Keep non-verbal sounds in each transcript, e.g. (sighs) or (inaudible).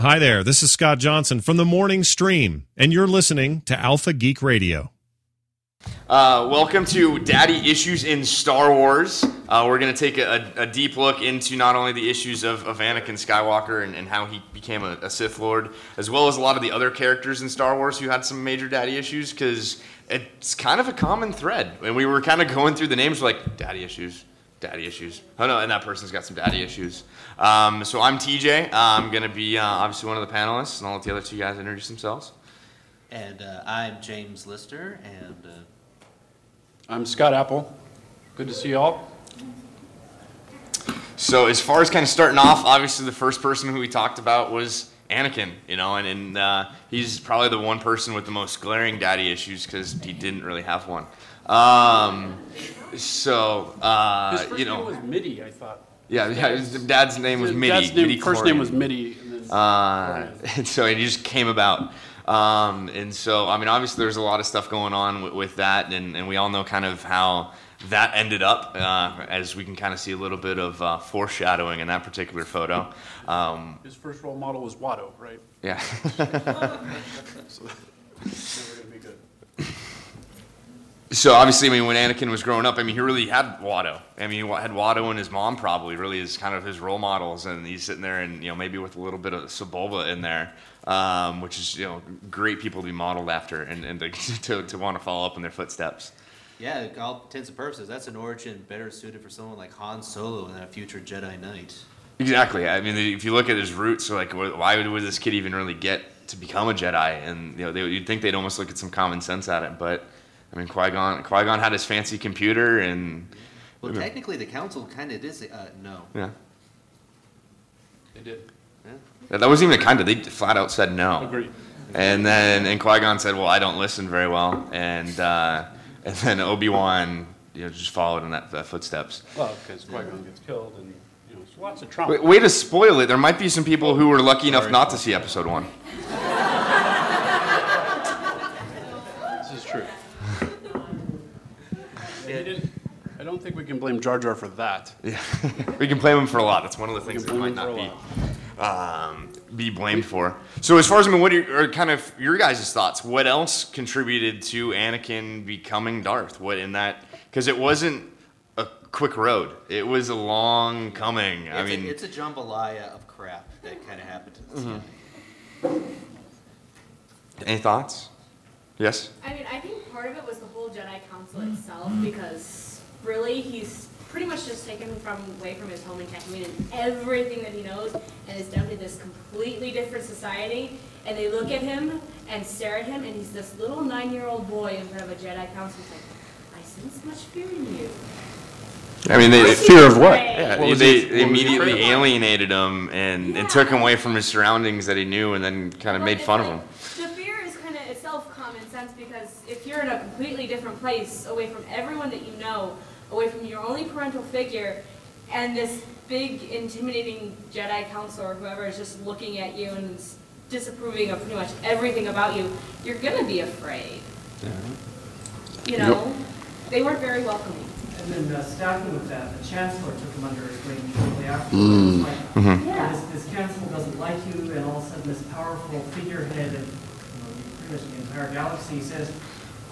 Hi there, this is Scott Johnson from the Morning Stream, and you're listening to Alpha Geek Radio. Uh, welcome to Daddy Issues in Star Wars. Uh, we're going to take a, a, deep look into not only the issues of, of Anakin Skywalker and, and how he became a, a, Sith Lord, as well as a lot of the other characters in Star Wars who had some major daddy issues, because it's kind of a common thread. And we were kind of going through the names, like daddy issues, daddy issues. Oh no, and that person's got some daddy issues. Um, so I'm TJ. I'm going to be uh, obviously one of the panelists, and I'll let the other two guys introduce themselves. And uh, I'm James Lister, and uh, I'm Scott Apple. Good to see you all. So as far as kind of starting off, obviously the first person who we talked about was Anakin, you know, and, and uh, he's probably the one person with the most glaring daddy issues because he didn't really have one. Um, so uh, his first you know, name was Midi, I thought. Yeah, yeah. His dad's name was Midi. Dad's name, Midi first name was Midi. And then uh, (laughs) and so he just came about. Um, and so, I mean, obviously, there's a lot of stuff going on with, with that, and, and we all know kind of how that ended up, uh, as we can kind of see a little bit of uh, foreshadowing in that particular photo. Um, His first role model was Watto, right? Yeah. (laughs) (laughs) so, never gonna be good. So obviously, I mean, when Anakin was growing up, I mean, he really had Watto. I mean, he had Watto and his mom probably really as kind of his role models, and he's sitting there and you know maybe with a little bit of Sebulba in there, um, which is you know great people to be modeled after and, and to, (laughs) to, to want to follow up in their footsteps. Yeah, all intents and purposes, that's an origin better suited for someone like Han Solo and a future Jedi Knight. Exactly. I mean, if you look at his roots, like why would, would this kid even really get to become a Jedi? And you know, they, you'd think they'd almost look at some common sense at it, but I mean, Qui Gon Qui Gon had his fancy computer and. Well, technically, the council kind of did say uh, no. Yeah. They did. Yeah. That wasn't even a kind of. They flat out said no. Agreed. And then and Qui Gon said, "Well, I don't listen very well," and uh, and then Obi Wan, you know, just followed in that, that footsteps. Well, because Qui Gon gets killed, and you know, there's lots of trauma. Way, way to spoil it. There might be some people who were lucky enough Sorry. not to see Episode One. This is true. Yeah, he didn't- I don't think we can blame Jar Jar for that. Yeah, (laughs) we can blame him for a lot. That's one of the things that might not be um, be blamed for. So, as far as I mean, what are, your, are kind of your guys' thoughts? What else contributed to Anakin becoming Darth? What in that? Because it wasn't a quick road. It was a long coming. I mean, a, it's a jambalaya of crap that kind of happened to this Mm-hmm. guy. any thoughts? Yes. I mean, I think part of it was the whole Jedi Council itself, because really he's pretty much just taken from away from his home in Tatooine and everything that he knows, and is dumped in this completely different society. And they look at him and stare at him, and he's this little nine-year-old boy in front of a Jedi Council. He's like, I sense much fear in you. I mean, they, What's he Fear of what? afraid? yeah, What was they, he- they what was he immediately afraid of? alienated him and, and took him away from his surroundings that he knew, and then kind of Well, made it's fun of like- him. The fear is kind of itself common sense because if you're in a completely different place, away from everyone that you know, away from your only parental figure, and this big, intimidating Jedi council or whoever is just looking at you and is disapproving of pretty much everything about you, you're gonna be afraid. You know, they weren't very welcoming. And then uh, stacking with that, the chancellor took him under his wing shortly after. Like, Yeah. this, this council doesn't like you, and all of a sudden this powerful figurehead of, you know, pretty much the entire galaxy says,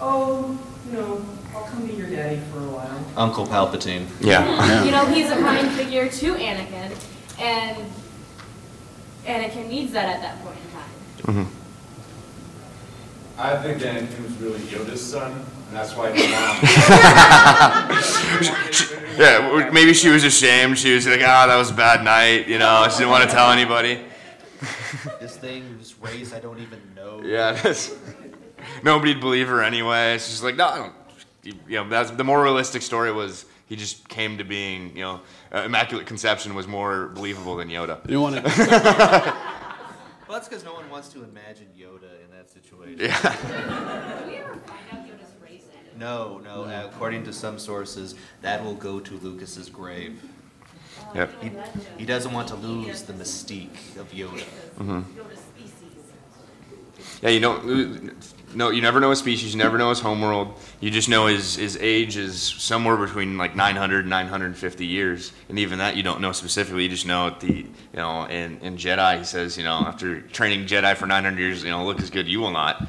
oh, you know, I'll come be your daddy for a while. Uncle Palpatine. Yeah. (laughs) You know, (laughs) he's a kind figure to Anakin, and Anakin needs that at that point in time. I think Anakin was really Yoda's son, and that's why his mom. (laughs) Yeah, w- maybe she was ashamed. She was like, "Ah, that was a bad night," you know. She didn't want to tell anybody. This thing was raised I don't even know. Yeah, that's, nobody'd believe her anyway. She's just like, "No, I don't." You know, that's the more realistic story was he just came to being. You know, uh, Immaculate Conception was more believable than Yoda. You want to? (laughs) Well, that's because no one wants to imagine Yoda in that situation. Yeah. Did we ever find out Yoda's race? No, no. uh, according to some sources, that will go to Lucas's grave. Yep. He, he doesn't want to lose the mystique of Yoda. Yoda's species. Yeah, you don't. No, you never know his species. You never know his homeworld. You just know his his age is somewhere between like 900 and 950 years, and even that you don't know specifically. You just know at the you know in in Jedi he says you know after training Jedi for 900 years you know look as good you will not,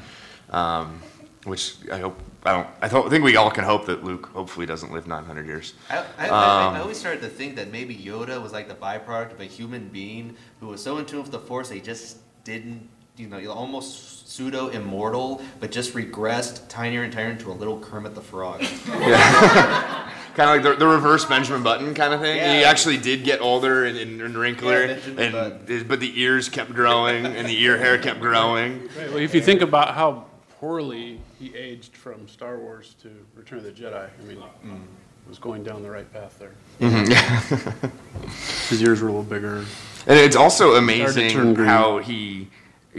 um, which I hope I don't I th- think we all can hope that Luke hopefully doesn't live 900 years. I, I, I, Um, I always started to think that maybe Yoda was like the byproduct of a human being who was so in tune with the Force they just didn't, you know, almost pseudo immortal, but just regressed tinier and tinier into a little Kermit the Frog. (laughs) Yeah. (laughs) Kind of like the, the reverse Benjamin Button kind of thing. He actually did get older and, and, and wrinkler, Yeah, and but the ears kept growing and the ear hair kept growing. Right, well, if you think about how poorly he aged from Star Wars to Return of the Jedi, I mean, mm. was going down the right path there. Mm-hmm. (laughs) His ears were a little bigger. And it's also amazing how he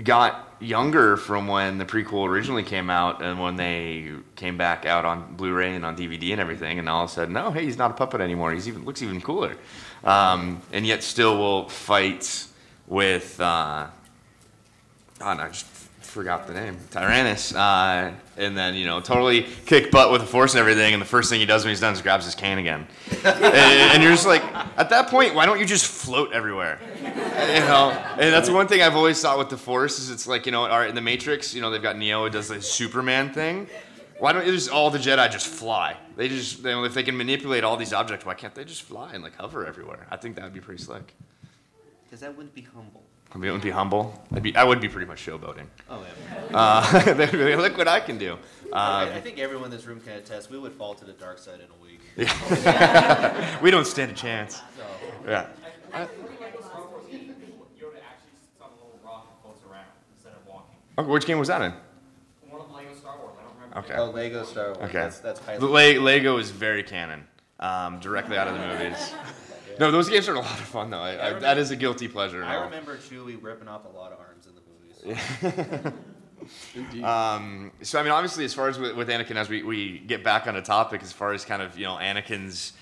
got younger from when the prequel originally came out and when they came back out on Blu-ray and on DVD and everything. And all of a sudden, no, hey, he's not a puppet anymore. He's even looks even cooler, um, and yet still will fight with. Uh, oh, no, I just forgot the name. Tyrannus, uh, and then you know totally kick butt with the force and everything. And the first thing he does when he's done is grabs his cane again. (laughs) and, and you're just like, at that point, why don't you just float everywhere? you know, and that's one thing I've always thought with the Force is it's like you know, all right, in the Matrix, you know, they've got Neo who does the Superman thing. Why don't just all the Jedi just fly? They just, they, if they can manipulate all these objects, why can't they just fly and like hover everywhere? I think that would be pretty slick. Because that wouldn't be humble. I mean, it would be humble. I'd be, I would be pretty much showboating. Oh, yeah. (laughs) Uh, they'd be like, look what I can do. Uh, I, I think everyone in this room can attest we would fall to the dark side in a week. (laughs) we don't stand a chance. (laughs) So, Yeah. Yoda actually sits on a little rock and floats around instead of walking. Okay, which game was that in? One of Lego Star Wars, I don't remember. Okay. oh, Lego Star Wars. Okay. That's, that's highly. The Le- Lego is very canon, um, directly out of the movies. No, those games are a lot of fun though. I, I, that is a guilty pleasure. I no. remember Chewie ripping off a lot of arms in the movies. (laughs) Indeed. Um, so I mean, obviously, as far as with, with Anakin, as we, we get back on the topic, as far as kind of you know Anakin's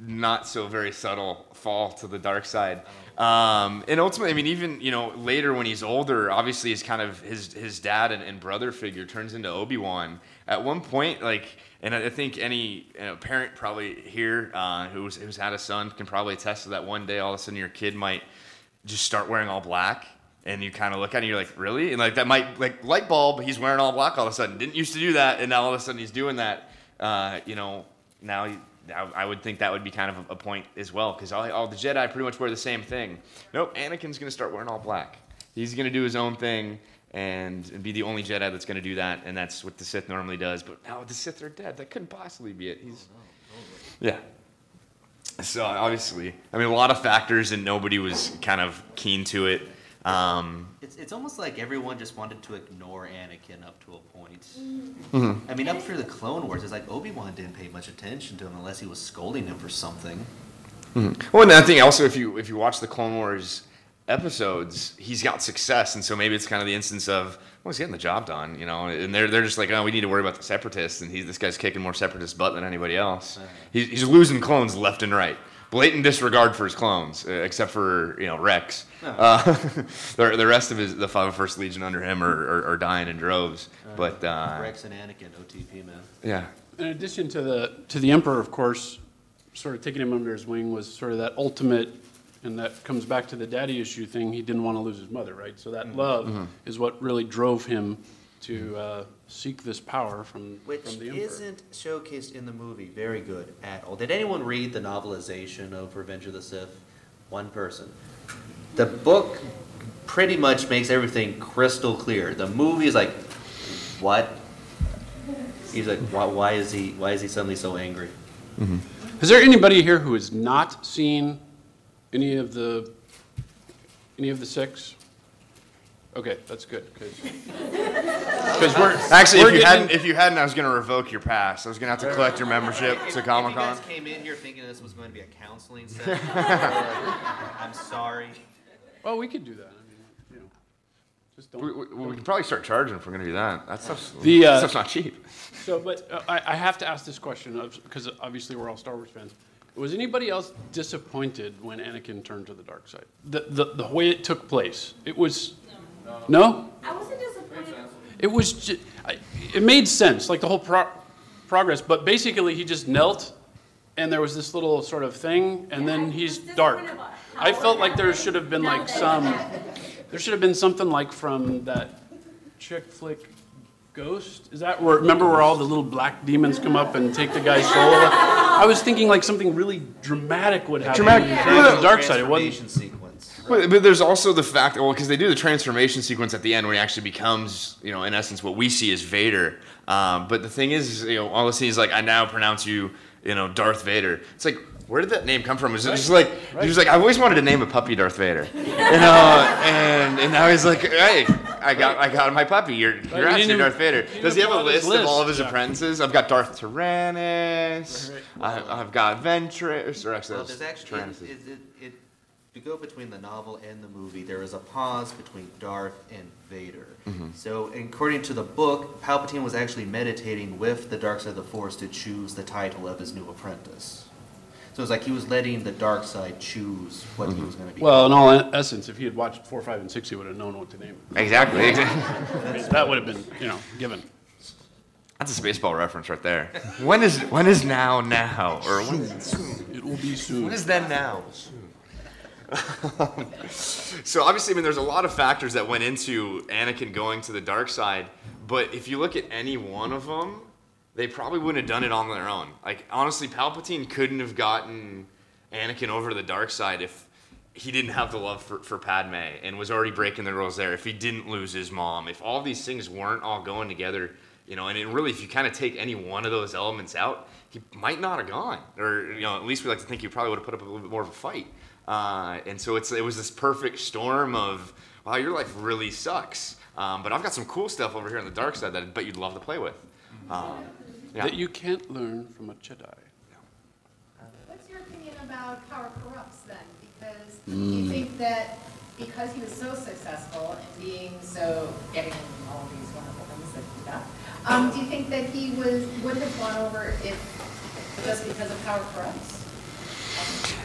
not so very subtle fall to the dark side, um, and ultimately, I mean, even you know later when he's older, obviously, his kind of his his dad and, and brother figure turns into Obi Wan. At one point, like, and I think any you know, parent probably here uh, who's who's had a son can probably attest to that. One day, all of a sudden, your kid might just start wearing all black and you kind of look at it and you're like really? And like that might like light bulb he's wearing all black all of a sudden. Didn't used to do that and now all of a sudden he's doing that uh, you know now I, would think that would be kind of a, a point as well because all, all the jedi pretty much wear the same thing. Nope anakin's going to start wearing all black. He's going to do his own thing and, and be the only jedi that's going to do that and that's what the sith normally does but now the sith are dead that couldn't possibly be it he's yeah so obviously, I mean, a lot of factors, and nobody was kind of keen to it. Um, It's, it's almost like everyone just wanted to ignore Anakin up to a point. Mm-hmm. I mean, up through the Clone Wars, it's like Obi Wan didn't pay much attention to him unless he was scolding him for something. well, and I think also if you if you watch the Clone Wars episodes, he's got success, and so maybe it's kind of the instance of well, he's getting the job done, you know, and they're they're just like, oh, we need to worry about the separatists, and he's this guy's kicking more separatist butt than anybody else. He's, he's losing clones left and right. Blatant disregard for his clones, uh, except for you know Rex. Uh, (laughs) the, the rest of his the 501st Legion under him are, are, are dying in droves. But uh, Rex and Anakin, OTP, man. yeah, In addition to the to the emperor, of course, sort of taking him under his wing was sort of that ultimate, and that comes back to the daddy issue thing. He didn't want to lose his mother, right? So that mm-hmm. love mm-hmm. is what really drove him to uh, seek this power from Which from the emperor. isn't showcased in the movie very good at all. Did anyone read the novelization of Revenge of the Sith? One person. The book pretty much makes everything crystal clear. The movie is like, what? He's like, why, why is he? Why is he suddenly so angry? Mm-hmm. Is there anybody here who has not seen any of the any of the six? Okay, that's good because we're (laughs) Actually, we're if you getting- hadn't, if you hadn't, I was going to revoke your pass. I was going to have to collect your membership If- to Comic If you guys came in here thinking this was going to be a counseling (laughs) session, I'm sorry. well, we could do that. I mean, you know, just don't. We, we, we can probably start charging if we're going to do that. That stuff's, The, uh, that stuff's not cheap. So, but uh, I, I have to ask this question because obviously we're all Star Wars fans. Was anybody else disappointed when Anakin turned to the dark side? The, the, the way it took place. It was. No? I wasn't disappointed it was, ju- I- it made sense, like the whole pro- progress, but basically he just knelt and there was this little sort of thing and then he's dark. kind of a I felt like there should have been like some, there should have been something like from that chick flick Ghost? Is that where, remember where all the little black demons come up and take the guy's soul? I was thinking like something really dramatic would happen. Dramatic- in Yeah. the dark side. It wasn't. Transformation sequence. But, but there's also the fact, well, because they do the transformation sequence at the end when he actually becomes, you know, in essence, what we see as Vader. Um, but the thing is, you know, all the scenes like, I now pronounce you, you know, Darth Vader. It's like, where did that name come from? Was it just like, he was like, I always wanted to name a puppy Darth Vader, you know, and and now he's like, hey, I got I got my puppy. You're you you're actually didn't Darth Vader. Does he have a pull out his list of all of his Yeah. apprentices? I've got Darth Tyrannus. I, I've got Ventress, or actually, Well, there's actually, Tyrannus. it, it, it, to go between the novel and the movie, there is a pause between Darth and Vader. Mm-hmm. So according to the book, Palpatine was actually meditating with the dark side of the Force to choose the title of his new apprentice. So it's like he was letting the dark side choose what he mm-hmm. was gonna be. Well, in all essence, if he had watched four, five, and six, he would have known what to name. it. Exactly. (laughs) exactly. That would have been, you know, given. That's a Spaceball reference right there. When is when is now now or when, soon? It will be soon. when is then now? (laughs) so obviously, I mean, there's a lot of factors that went into Anakin going to the dark side, but if you look at any one of them, they probably wouldn't have done it on their own. Like honestly, Palpatine couldn't have gotten Anakin over to the dark side if he didn't have the love for, for Padme and was already breaking the rules there. If he didn't lose his mom, if all these things weren't all going together, you know, and really, if you kind of take any one of those elements out, he might not have gone, or you know, at least we like to think he probably would have put up a little bit more of a fight. Uh, and so it's it was this perfect storm of wow, your life really sucks, um, but I've got some cool stuff over here on the dark side that I bet you'd love to play with. Um, yeah. That you can't learn from a Jedi. What's your opinion about power corrupts then? Because do you think that because he was so successful and being so, getting all these wonderful things that he got, um, do you think that he was, would have gone over if, just because of power corrupts?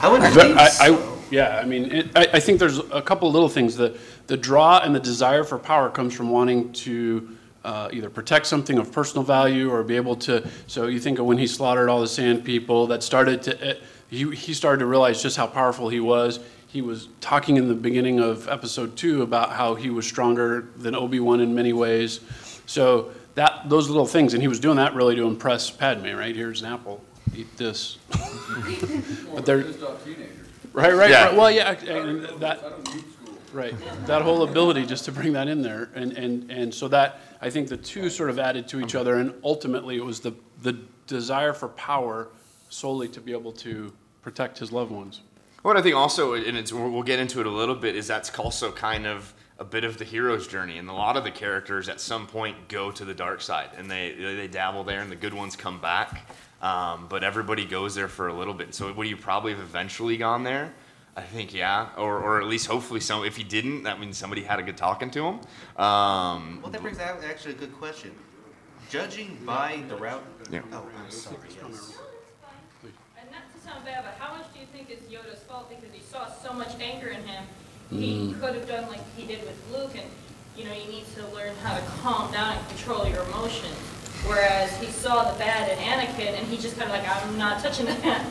I wouldn't think I, so. I, yeah, I mean, it, I, I think there's a couple little things. The, the draw and the desire for power comes from wanting to uh, either protect something of personal value or be able to. So you think of when he slaughtered all the sand people, that started to. It, he, he started to realize just how powerful he was. He was talking in the beginning of episode two about how he was stronger than Obi Wan in many ways. So that those little things, and he was doing that really to impress Padme. Right here's an apple. Eat this. (laughs) but they're Right, right, Yeah. right. Well, yeah, and that, right, that whole ability just to bring that in there, and, and, and so that, I think the two sort of added to each other, and ultimately it was the, the desire for power solely to be able to protect his loved ones. What I think also, and it's, we'll get into it a little bit, is that's also kind of a bit of the hero's journey, and a lot of the characters at some point go to the dark side, and they they dabble there, and the good ones come back. Um, but everybody goes there for a little bit. So would you probably have eventually gone there? I think yeah, or or at least hopefully some. If he didn't, that means somebody had a good talking to him. Um, Well, that brings out actually a good question. Judging by the route. Yeah. Oh, I'm sorry. Yes. And not to sound bad, but how much do you think is Yoda's fault? Because he saw so much anger in him. He could have done like he did with Luke, and you know, you need to learn how to calm down and control your emotions. Whereas he saw the bad in Anakin, and he just kind of like, I'm not touching that.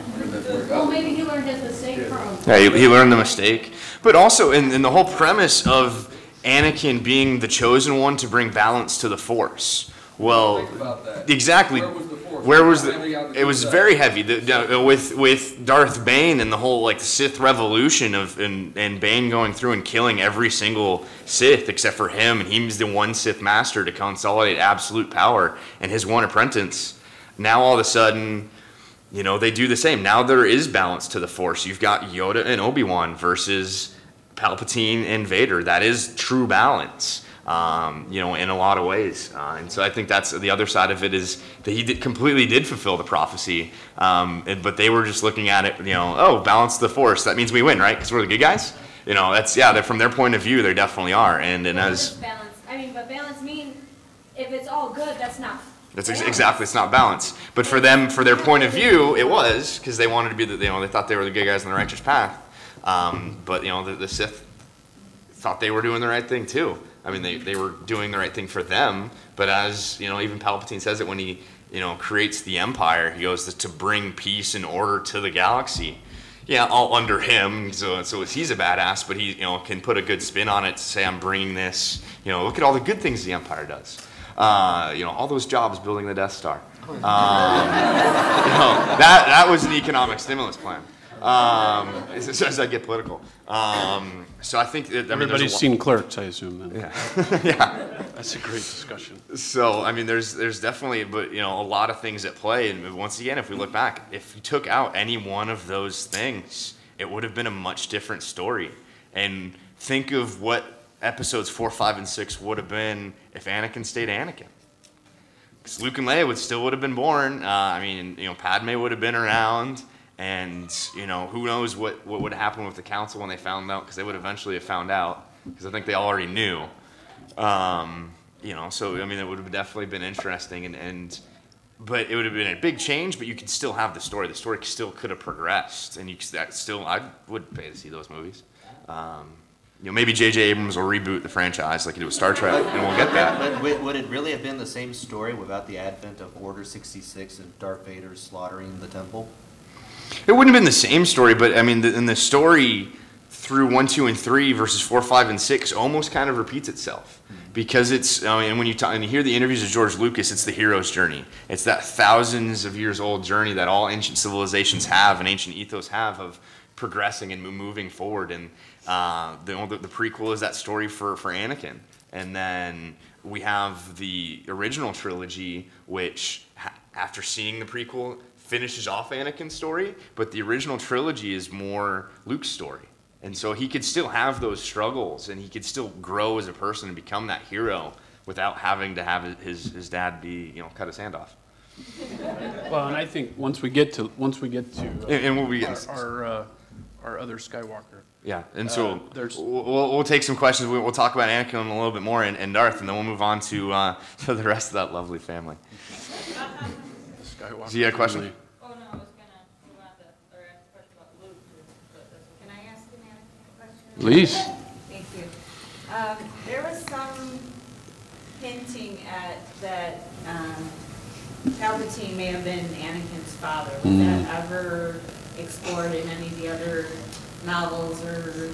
Well, maybe he learned his mistake from. Yeah, he, he learned the mistake. But also, in, in the whole premise of Anakin being the chosen one to bring balance to the Force. Well, Think about that. exactly. Where was the Force? Where was the? It was very heavy. The, with with Darth Bane and the whole like Sith revolution of and, and Bane going through and killing every single Sith except for him, and he's the one Sith master to consolidate absolute power and his one apprentice. Now all of a sudden, you know, they do the same. Now there is balance to the Force. You've got Yoda and Obi Wan versus Palpatine and Vader. That is true balance, um, you know, in a lot of ways. Uh, and so I think that's the other side of it is that he did, completely did fulfill the prophecy. Um, and- but they were just looking at it, you know, oh, balance the Force. That means we win, right? Because we're the good guys. You know, that's yeah. They're, from their point of view, they definitely are. And and What as balance, I mean, but balance mean, if it's all good, that's not. That's ex- exactly. It's not balance. But for them, for their point of view, it was because they wanted to be the. You know, they thought they were the good guys on the righteous path. Um, but you know, the, the Sith thought they were doing the right thing too. I mean, they, they were doing the right thing for them. But as you know, even Palpatine says it when he you know creates the Empire. He goes to bring peace and order to the galaxy. Yeah, all under him. So so he's a badass, but he you know can put a good spin on it to say I'm bringing this. You know, look at all the good things the Empire does. Uh, you know, all those jobs building the Death Star. Um, (laughs) you know, that that was an economic stimulus plan. Um, as, as I get political. Um, so I think that, I mean, Everybody's seen Clerks, I assume, then. Yeah. (laughs) yeah. That's a great discussion. So I mean, there's there's definitely, but you know, a lot of things at play. And once again, if we look back, if you took out any one of those things, it would have been a much different story. And think of what episodes four, five, and six would have been if Anakin stayed Anakin. Because Luke and Leia would still would have been born. Uh, I mean, you know, Padme would have been around, and you know, who knows what what would happen with the council when they found out? Because they would eventually have found out. Because I think they already knew. Um, you know, so I mean, it would have definitely been interesting, and, and but it would have been a big change. But you could still have the story. The story still could have progressed, and you could, that still I would pay to see those movies. Um, you know, maybe J.J. Abrams will reboot the franchise like he did with Star Trek, and we'll get that. But would, would it really have been the same story without the advent of Order 66 and Darth Vader slaughtering the temple? It wouldn't have been the same story, but I mean, the, in the story through one, two, and three versus four, five, and six almost kind of repeats itself because it's. I mean, and when you talk, and you hear the interviews of George Lucas, it's the hero's journey. It's that thousands of years old journey that all ancient civilizations have and ancient ethos have of progressing and moving forward. And uh, the, the prequel is that story for for Anakin, and then we have the original trilogy, which after seeing the prequel finishes off Anakin's story, but the original trilogy is more Luke's story. And so he could still have those struggles and he could still grow as a person and become that hero without having to have his, his dad be, you know, cut his hand off. Well, and I think once we get to, once we get to. uh, And- and we'll be Our, our, uh, our other Skywalker. Yeah, and so Uh, there's- we'll, we'll we'll take some questions. We'll, we'll talk about Anakin a little bit more and, and Darth, and then we'll move on to, uh, (laughs) to the rest of that lovely family. (laughs) Skywalker. So you had a question? Oh, no, I was gonna move on to, or ask a question about Luke, but can I ask an Anakin question? Please. Thank you. Um, there was some hinting at that, um, Palpatine may have been Anakin's father. Was Mm. that ever explored in any of the other novels or?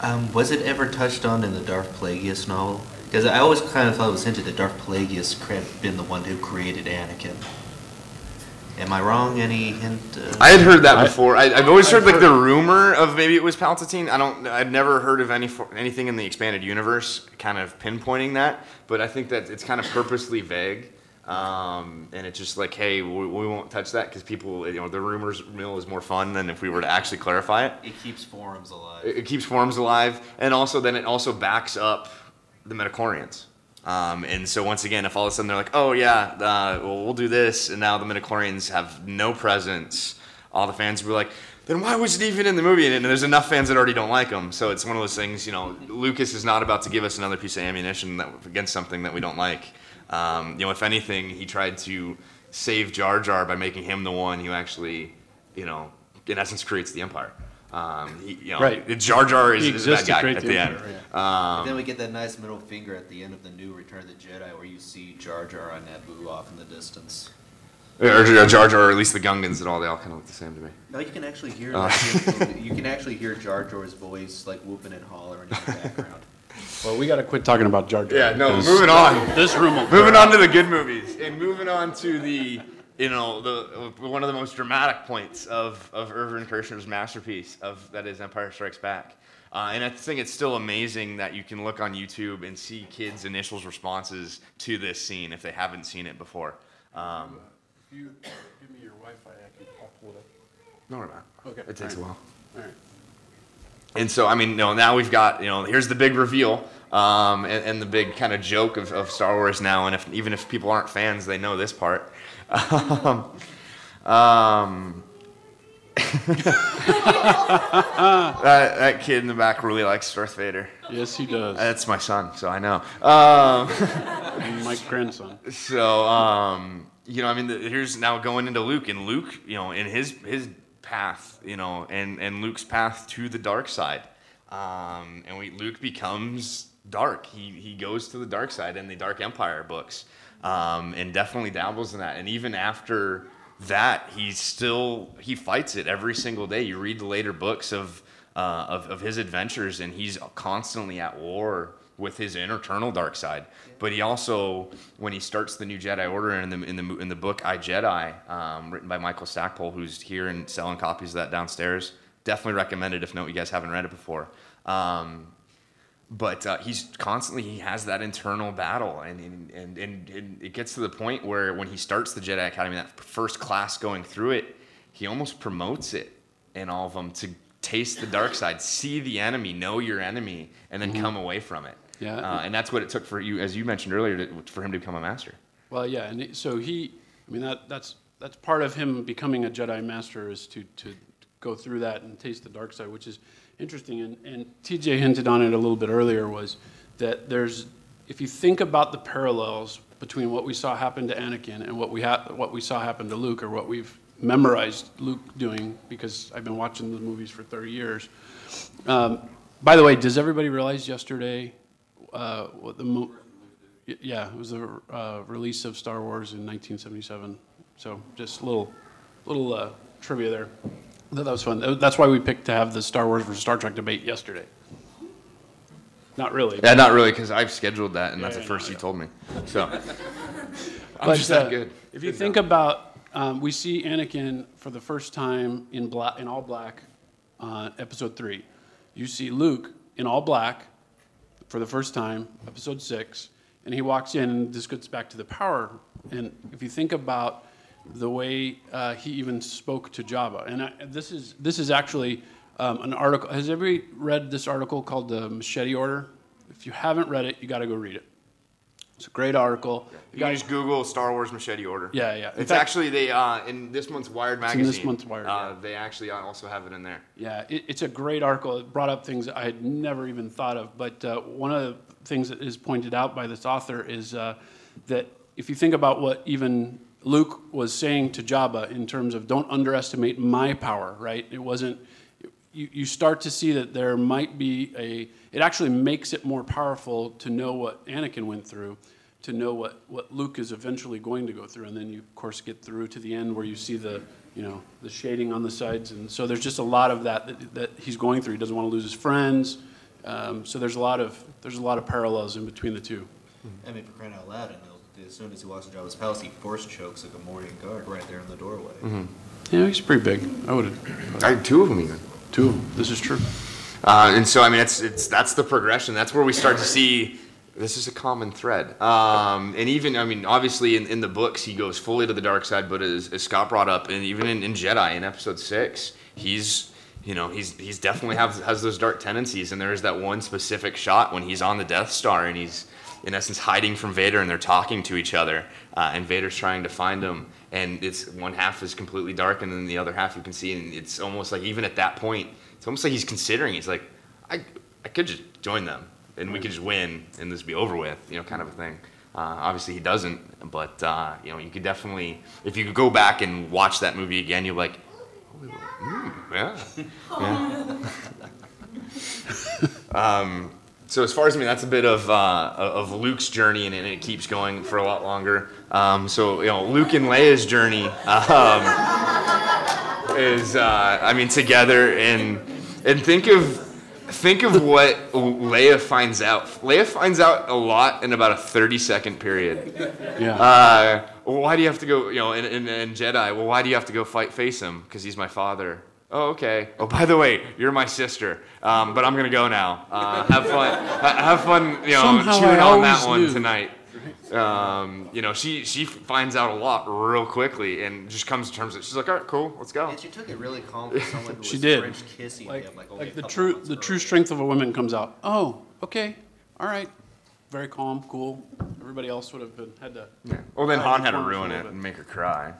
Um, was it ever touched on in the Darth Plagueis novel? Because I always kind of thought it was hinted that Darth Plagueis could have been the one who created Anakin. Am I wrong? Any hint? Uh, I had heard that I- before. I, I've always heard I've like the rumor of maybe it was Palpatine. I don't. I'd never heard of any for, anything in the expanded universe kind of pinpointing that. But I think that it's kind of purposely vague, um, and it's just like, hey, we, we won't touch that because people, you know, the rumors mill is more fun than if we were to actually clarify it. it keeps forums alive. It, it keeps forms alive, and also then it also backs up the midichlorians. Um, and so once again, if all of a sudden they're like, oh yeah, uh, well we'll do this, and now the midichlorians have no presence, all the fans will be like, then why was it even in the movie? And there's enough fans that already don't like them. So it's one of those things, you know, Lucas is not about to give us another piece of ammunition that, against something that we don't like. Um, you know, if anything, he tried to save Jar Jar by making him the one who actually, you know, in essence creates the Empire. Um, he, you know, Right. Jar Jar is, He is a bad guy at the the end. Empire, Um, then we get that nice middle finger at the end of the new Return of the Jedi, where you see Jar Jar on Naboo off in the distance. or Jar Jar, Jar, or at least the Gungans and all, they all kind of look the same to me. No, you can actually hear like, (laughs) you can actually hear Jar Jar's voice like whooping and hollering in the background. (laughs) Well, we gotta quit talking about Jar Jar. Yeah, no, moving on. This room will. Moving on to the good movies, and moving on to the, you know, the one of the most dramatic points of of Irvin Kershner's masterpiece of that is Empire Strikes Back. Uh, and I think it's still amazing that you can look on YouTube and see kids' initial responses to this scene if they haven't seen it before. Um, If you give me your Wi-Fi, I can I'll pull it up. no, we're not. Okay. It takes a while. All right. And so, I mean, you know, now we've got, you know, here's the big reveal um, and, and the big kind of joke of, of Star Wars now. And if, even if people aren't fans, they know this part. Um, um, (laughs) that, that kid in the back really likes Darth Vader. Yes, he does. That's my son, so I know. Um, (laughs) my grandson. so, um, you know, I mean, the, here's now going into Luke, and Luke, you know, in his his path, you know, and and Luke's path to the dark side, um, and we Luke becomes dark. He he goes to the dark side in the Dark Empire books, um, and definitely dabbles in that. And even after that, he still he fights it every single day. You read the later books of uh, of, of his adventures, and he's constantly at war with his internal dark side. But he also, when he starts the new Jedi Order in the in the in the book I Jedi, um, written by Michael Stackpole, who's here and selling copies of that downstairs. Definitely recommend it if no, you guys haven't read it before. Um, but uh, he's constantly he has that internal battle and and, and and it gets to the point where when he starts the Jedi Academy that first class going through it he almost promotes it in all of them to taste the dark side see the enemy know your enemy and then come away from it. Yeah. uh, and that's what it took for you as you mentioned earlier to, for him to become a master. Well, yeah, and so he, I mean, that, that's, that's part of him becoming a Jedi Master is to, to go through that and taste the dark side, which is interesting. And, and TJ hinted on it a little bit earlier was that there's, if you think about the parallels between what we saw happen to Anakin and what we, ha- what we saw happen to Luke, or what we've memorized Luke doing, because I've been watching the movies for 30 years. Um, by the way, does everybody realize yesterday uh, what the mo- Yeah, it was the uh, release of Star Wars in 1977. So just a little, little uh, trivia there. I that was fun. That's why we picked to have the Star Wars versus Star Trek debate yesterday. Not really. yeah not really because I've scheduled that and that's the first know, you told me so (laughs) I'm But, just that uh, good If you think about, um, we see Anakin for the first time in black, in all black, uh, episode three. You see Luke in all black for the first time, episode six, and he walks in, and this gets back to the power. And if you think about the way uh, he even spoke to Jabba. and I, this is this is actually um, an article. Has everybody read this article called the Machete Order? If you haven't read it, you got to go read it. It's a great article. you can just Google Star Wars Machete Order. Yeah, yeah. In It's fact- actually they uh, in this month's Wired in magazine. this month's Wired, Uh, They actually also have it in there. Yeah, it, it's a great article. It brought up things I had never even thought of. But uh, one of the things that is pointed out by this author is uh, that if you think about what even Luke was saying to Jabba in terms of don't underestimate my power, right? It wasn't. You, you start to see that there might be a. It actually makes it more powerful to know what Anakin went through, to know what, what Luke is eventually going to go through, and then you of course get through to the end where you see the you know the shading on the sides, and so there's just a lot of that that, that he's going through. He doesn't want to lose his friends, um, so there's a lot of there's a lot of parallels in between the two. I mean, for crying out loud, as soon as he walks into Jabba's palace, he force chokes a Morian guard right there in the doorway. Yeah, he's pretty big. I would have I two of them even. two. This is true. Uh, and so I mean, it's it's that's the progression. That's where we start to see this is a common thread. Um, and even I mean, obviously in, in the books he goes fully to the dark side, but as, as Scott brought up, and even in, in Jedi in Episode Six, he's you know he's he's definitely has has those dark tendencies. And there is that one specific shot when he's on the Death Star and he's in essence hiding from Vader, and they're talking to each other, uh, and Vader's trying to find him. And it's one half is completely dark, and then the other half you can see, and it's almost like even at that point, it's almost like he's considering. He's like, I, I could just join them, and we could just win, and this be over with, you know, kind of a thing. Uh, obviously, he doesn't, but uh, you know, you could definitely, if you could go back and watch that movie again, you're like, mm, yeah, yeah. (laughs) um, so as far as I mean, that's a bit of uh, of Luke's journey, and it keeps going for a lot longer. Um, so you know, Luke and Leia's journey um, is, uh, I mean, together, and and think of think of what Leia finds out. Leia finds out a lot in about a thirty second period. Yeah. Uh, well, why do you have to go? You know, in, in, in Jedi, well, why do you have to go fight face him? Because he's my father. Oh, okay. Oh, by the way, you're my sister. Um, but I'm gonna go now. Uh, have fun. (laughs) ha- have fun. You know, Somehow chewing I on that one knew. tonight. Um, you know, she she finds out a lot real quickly and just comes to terms with. it. She's like, all right, cool, let's go. And she took it really calm for (laughs) someone who She was did. French kissing like, him like only like a the couple true months the true earlier. strength of a woman comes out. Oh, okay, all right, very calm, cool. Everybody else would have been had to. Well, then Hide Han had to ruin it and make her cry.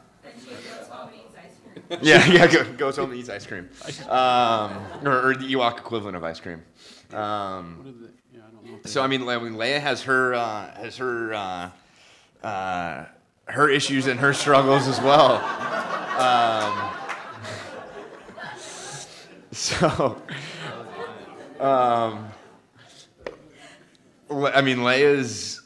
(laughs) Yeah, yeah. Go, goes home and eats ice cream, um, or, or the Ewok equivalent of ice cream. Um, What did they, yeah, I don't know. If they So I mean, Le- Leia has her uh, has her uh, uh, her issues and her struggles as well. Um, (laughs) so, um, I mean, Leia's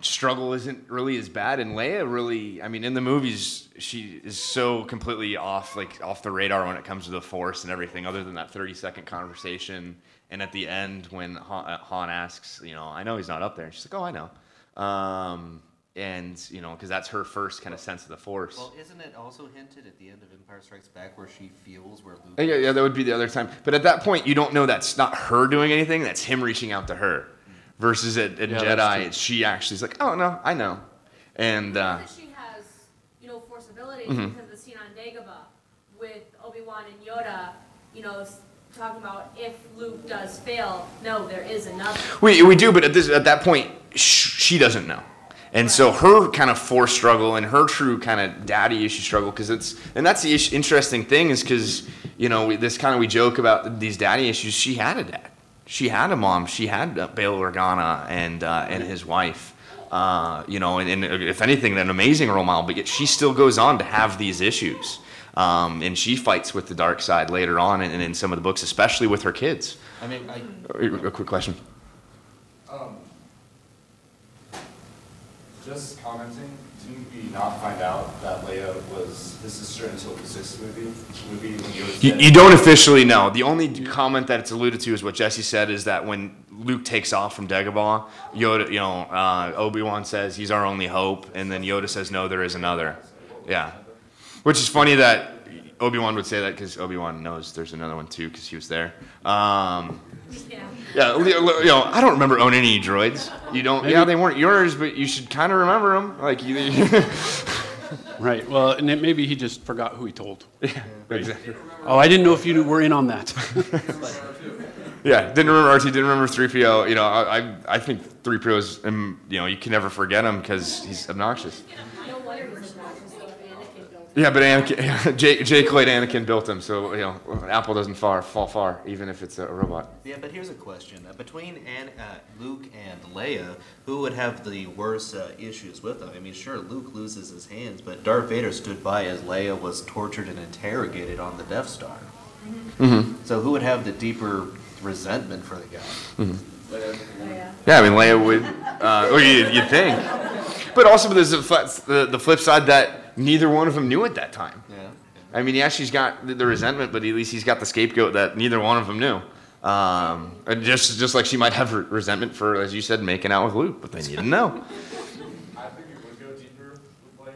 struggle isn't really as bad, and Leia really, I mean, in the movies, she is so completely off, like off the radar when it comes to the Force and everything, other than that thirty-second conversation. And at the end, when Han, uh, Han asks, you know, I know he's not up there, and she's like, oh, I know, um, and you know, because that's her first kind of sense of the Force. Well, isn't it also hinted at the end of Empire Strikes Back where she feels where Luke? Yeah, yeah, that would be the other time. But at that point, you don't know that's not her doing anything. That's him reaching out to her. Versus at, at Yeah, Jedi, she actually is like, oh no, I know. And uh, she has, you know, force abilities Mhm. because of the scene on Dagobah with Obi-Wan and Yoda, you know, talking about if Luke does fail, no, there is another. we, we do, but at this at that point, sh- she doesn't know. And so her kind of force struggle and her true kind of daddy issue struggle, because it's and that's the ish- interesting thing is because you know we, this kind of we joke about these daddy issues. She had a dad, she had a mom, she had Bail Organa and uh, and his wife. Uh, you know, and, and if anything, an amazing role model. But yet she still goes on to have these issues, um, and she fights with the dark side later on, and, and in some of the books, especially with her kids. I mean, I, A quick question. Um, just commenting, didn't we not find out that Leia was his sister until the sixth movie? Movie when he was You, dead? you don't officially know. The only comment that it's alluded to is what Jesse said is that when Luke takes off from Dagobah, Yoda, you know, uh, Obi Wan says he's our only hope, and then Yoda says no, there is another. Yeah, which is funny that Obi Wan would say that because Obi Wan knows there's another one too because he was there. Um, Yeah. yeah, li- li- you know, I don't remember owning any droids. You don't? Yeah, they weren't yours, but you should kind of remember them. Like you. (laughs) Right, well, and it, maybe he just forgot who he told. Yeah. exactly. Oh, I didn't know if you were in on that. (laughs) Yeah, didn't remember R2, didn't remember 3PO. You know, I, I, I think 3PO is, um, you know, you can never forget him because he's obnoxious. No wonder he's obnoxious, though, Anakin built Yeah, but Anakin, (laughs) Jake, Jake Lloyd Anakin built him, so, you know, Apple doesn't far, fall far, even if it's a robot. yeah, but here's a question: uh, between An, uh, Luke and Leia, who would have the worst uh, issues with them? I mean, sure, Luke loses his hands, but Darth Vader stood by as Leia was tortured and interrogated on the Death Star. Mm-hmm. So, who would have the deeper resentment for the guy? Oh, yeah. Yeah, I mean, Leia would, uh, or you, you'd think. But also, there's the, fl- the, the flip side that neither one of them knew at that time. Yeah. I mean, yeah, she's got the, the resentment, but at least he's got the scapegoat that neither one of them knew. Um, and just just like she might have re- resentment for, as you said, making out with Luke, but then you didn't know. I think it would go deeper with Leia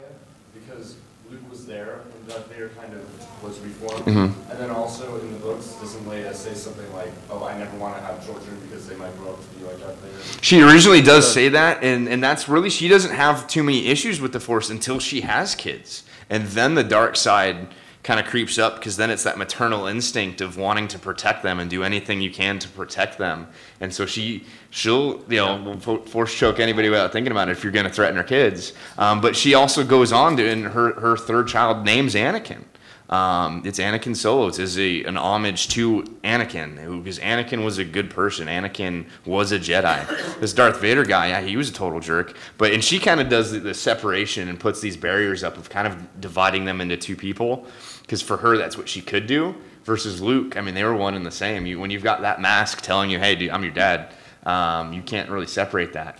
because Luke was there when Darth Vader kind of was reformed, Mm-hmm. and then also in the books, doesn't Leia say something like, "Oh, I never want to have children because they might grow up to be like Darth Vader"? She originally does say that, and, and that's really, she doesn't have too many issues with the Force until she has kids. And then the dark side kind of creeps up because then it's that maternal instinct of wanting to protect them and do anything you can to protect them. And so she, she'll, you know, fo- force choke anybody without thinking about it if you're going to threaten her kids. Um, but she also goes on to, and her, her third child names Anakin. Um, it's Anakin Solo. It's a, an homage to Anakin, because Anakin was a good person. Anakin was a Jedi. This Darth Vader guy, yeah, he was a total jerk. But and she kind of does the, the separation and puts these barriers up of kind of dividing them into two people, because for her that's what she could do. Versus Luke, I mean, they were one and the same. You, when you've got that mask telling you, "Hey, dude, I'm your dad," um, you can't really separate that.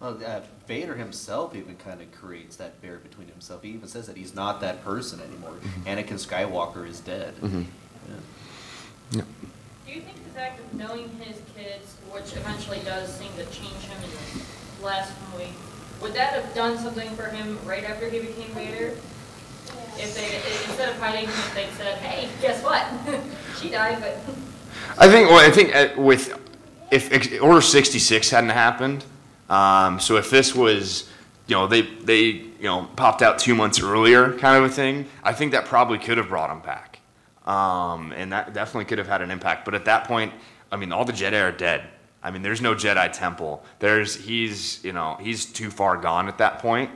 Well, uh, Vader himself even kind of creates that barrier between himself. He even says that he's not that person anymore. Anakin Skywalker is dead. Yeah. Do you think the fact of knowing his kids, which eventually does seem to change him in the last movie, would that have done something for him right after he became Vader? If they, instead of hiding him, they said, hey, guess what? (laughs) She died, but I think. Well, I think uh, with if Order sixty six hadn't happened, um, so if this was, you know, they they you know popped out two months earlier, kind of a thing. I think that probably could have brought him back, um, and that definitely could have had an impact. But at that point, I mean, all the Jedi are dead. I mean, there's no Jedi temple. There's he's you know he's too far gone at that point.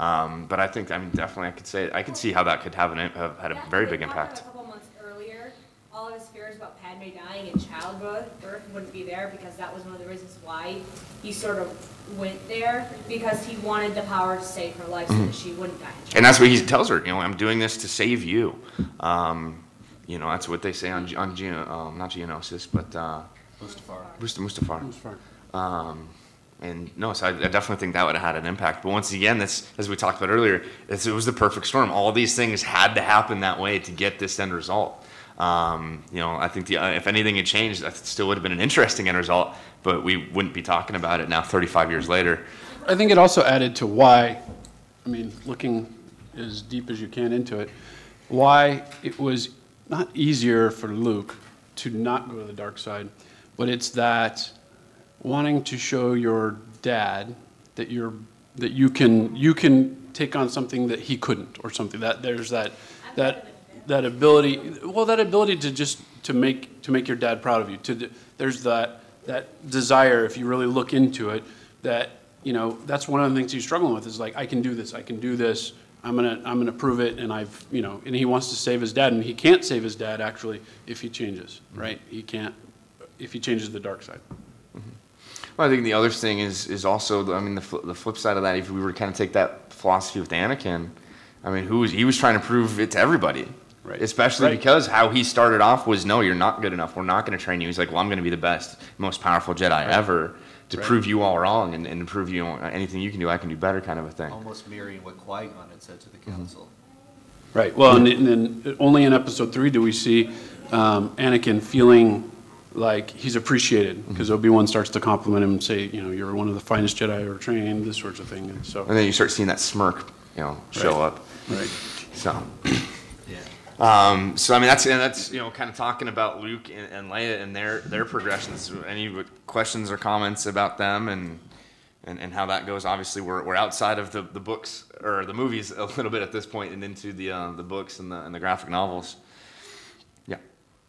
Um, but I think I mean definitely I could say I could see how that could have an have had a very big impact. A couple months earlier, all of his fears about Padme dying in childbirth birth wouldn't be there because that was one of the reasons why he sort of went there because he wanted the power to save her life so that she wouldn't die. in. And that's what he tells her. You know, I'm doing this to save you. Um, you know, that's what they say on on Geno, um, not Geonosis, but uh, Mustafar. Must- Mustafar. Um, And no, so I, I definitely think that would have had an impact. But once again, that's as we talked about earlier, it's, it was the perfect storm. All these things had to happen that way to get this end result. Um, you know, I think the, uh, if anything had changed, that still would have been an interesting end result, but we wouldn't be talking about it now 35 years later. I think it also added to why, I mean, looking as deep as you can into it, why it was not easier for Luke to not go to the dark side, but it's that wanting to show your dad that you're that you can you can take on something that he couldn't or something that there's that that that ability well that ability to just to make to make your dad proud of you to there's that that desire if you really look into it that you know that's one of the things he's struggling with is like I can do this I can do this I'm gonna I'm gonna prove it and I've you know and he wants to save his dad and he can't save his dad actually if he changes mm-hmm. right? He can't if he changes the dark side. Mm-hmm. Well, I think the other thing is is also, I mean, the, fl- the flip side of that. If we were to kind of take that philosophy with Anakin, I mean, who was he was trying to prove it to everybody, Right. Especially Right. because how he started off was, no, you're not good enough. We're not going to train you. He's like, well, I'm going to be the best, most powerful Jedi ever to Right. prove you all wrong and, and prove you anything you can do, I can do better, kind of a thing. Almost mirroring what Qui-Gon had said to the council. Right. Well, and, and then only in episode three do we see um, Anakin feeling like he's appreciated because Obi Wan starts to compliment him and say, you know, you're one of the finest Jedi ever trained, this sorts of thing. And so, And then you start seeing that smirk, you know, show Right. up. right. So. Um, so I mean that's and that's you know kind of talking about Luke and, and Leia and their their progressions. Any questions or comments about them and and, and how that goes? Obviously, we're, we're outside of the, the books or the movies a little bit at this point and into the uh, the books and the and the graphic novels. Yeah.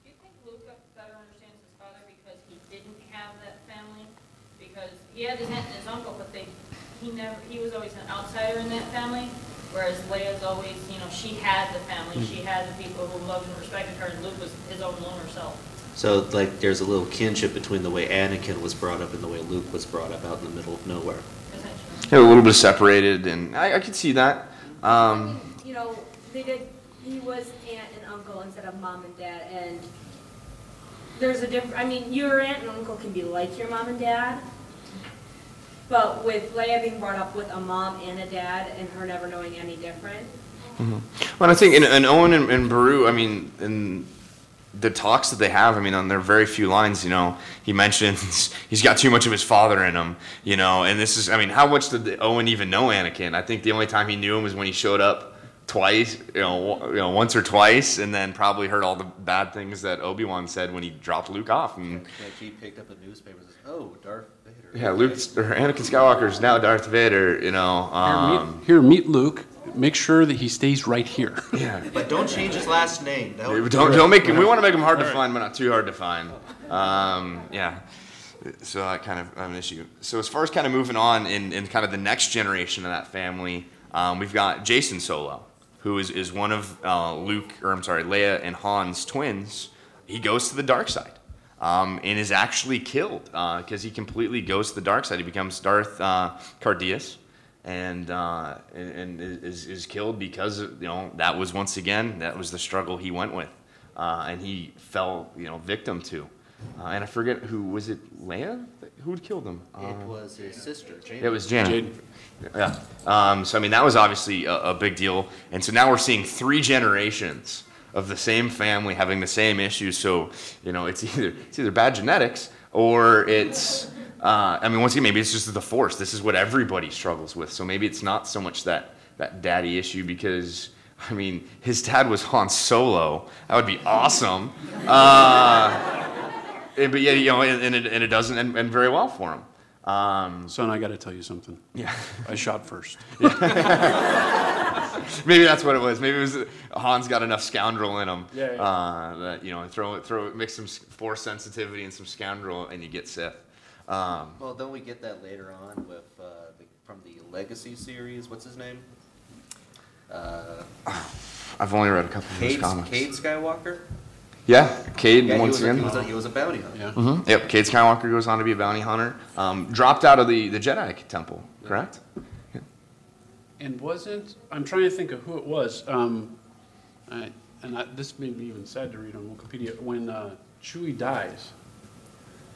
Do you think Luke better understands his father because he didn't have that family? Because he had his aunt and his uncle, but they, he never, he was always an outsider in that family. Whereas Leia's always, you know, she had the family, she had the people who loved and respected her, and Luke was his own loner self. So like, there's a little kinship between the way Anakin was brought up and the way Luke was brought up out in the middle of nowhere. essentially. Yeah, a little bit separated, and I, I could see that. Um, you know, they did, he was aunt and uncle instead of mom and dad, and there's a different, I mean, your aunt and uncle can be like your mom and dad, but with Leia being brought up with a mom and a dad and her never knowing any different, mm-hmm. Well, I think in, in Owen and, and Beru, I mean, in the talks that they have, I mean, on their very few lines, you know, he mentions (laughs) he's got too much of his father in him, you know, and this is, I mean, how much did Owen even know Anakin? I think the only time he knew him was when he showed up twice, you know, w- you know, once or twice, and then probably heard all the bad things that Obi Wan said when he dropped Luke off, and Like he picked up a newspaper and says, "Oh, Darth Vader." Yeah, Luke or Anakin Skywalker is now Darth Vader, you know. Here, Um, meet, here, meet Luke. Make sure that he stays right here. yeah, But don't change his last name. That would- Don't don't make him. we want to make them hard to find, but not too hard to find. Um, yeah, so that kind of an issue. So as far as kind of moving on in, in kind of the next generation of that family, um, we've got Jacen Solo, who is, is one of uh, Luke or I'm sorry Leia and Han's twins. He goes to the dark side. Um, and is actually killed because he completely goes to the dark side. He becomes Darth uh, Caedus, and uh, and, and is, is killed because you know that was once again that was the struggle he went with, uh, and he fell you know victim to, uh, and I forget who was it Leia who had killed him. It Uh, was his sister, Jane. it was Janet. Jade. Yeah. Um, so I mean that was obviously a, a big deal, and so now we're seeing three generations of the same family having the same issues. So you know it's (laughs) either it's either bad genetics or it's uh, I mean once again maybe it's just the force. This is what everybody struggles with. So maybe it's not so much that that daddy issue because. I mean, his dad was (laughs) Han Solo. That would be awesome. Uh, and- but yeah, you know, and, and, it, and it doesn't end, end very well for him. Um, Son, I got to tell you something. yeah. I shot first. (laughs) (laughs) Maybe that's what it was. Maybe it was Han's got enough scoundrel in him Yeah, yeah. Uh, that you know throw it, throw it, mix some force sensitivity and some scoundrel, and you get Sith. Um, Well, don't we get that later on with uh, the, from the Legacy series? What's his name? Uh, (sighs) I've only read a couple of his comics. Cade Skywalker. Yeah, Cade Yeah, he once a, again. he, was a, he was a bounty hunter. Yeah. Mhm. Yep, Cade Skywalker goes on to be a bounty hunter. Um, dropped out of the, the Jedi Temple, correct? And wasn't, I'm trying to think of who it was. Um, I, and I, this made me even sad to read on Wikipedia. When uh, Chewie dies,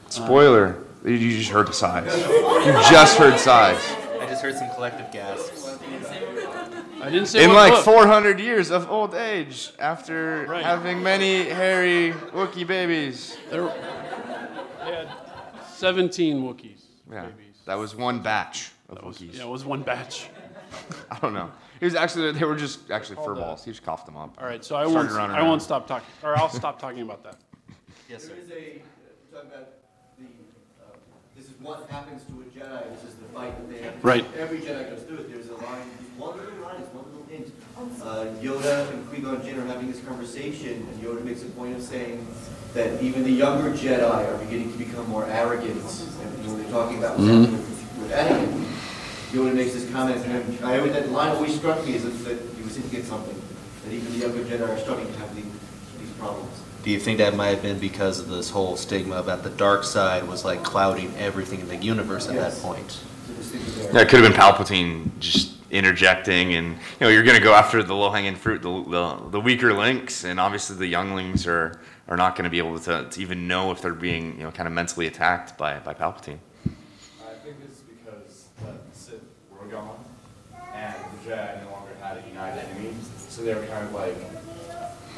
Spoiler: you just heard the sighs. (laughs) You just heard sighs. I just heard some collective gasps. I didn't say In like book. 400 years of old age, after Right. having many hairy Wookie babies. There, they had 17 Wookiees. Yeah, babies. that was one batch of That was, Wookiees. yeah, it was one batch. (laughs) I don't know. He was actually they were just actually fur balls. He just coughed them up. All right, so I Started won't, running I won't stop talking, or I'll stop talking about that. (laughs) Yes, sir. There is a, talking about the, uh, this is what happens to a Jedi, this is the fight that they have. to- Right. Every Jedi goes through it, there's a line, one little line, it's one little hint. Uh, Yoda and Qui-Gon Jinn are having this conversation, and Yoda makes a point of saying that even the younger Jedi are beginning to become more arrogant. And when they're talking about what's happening with with Anakin, Yoda makes this comment, and I always, that line always struck me as that he was hinting at something, that even the younger Jedi are starting to have these, these problems. Do you think that might have been because of this whole stigma about the dark side was like clouding everything in the universe at that point? So this thing is there. Yeah, it could have been Palpatine just interjecting, and you know you're going to go after the low-hanging fruit, the, the the weaker links, and obviously the younglings are are not going to be able to, to even know if they're being you know kind of mentally attacked by by Palpatine. I think it's because the Sith were gone, and the no longer had a united enemy, so they were kind of like,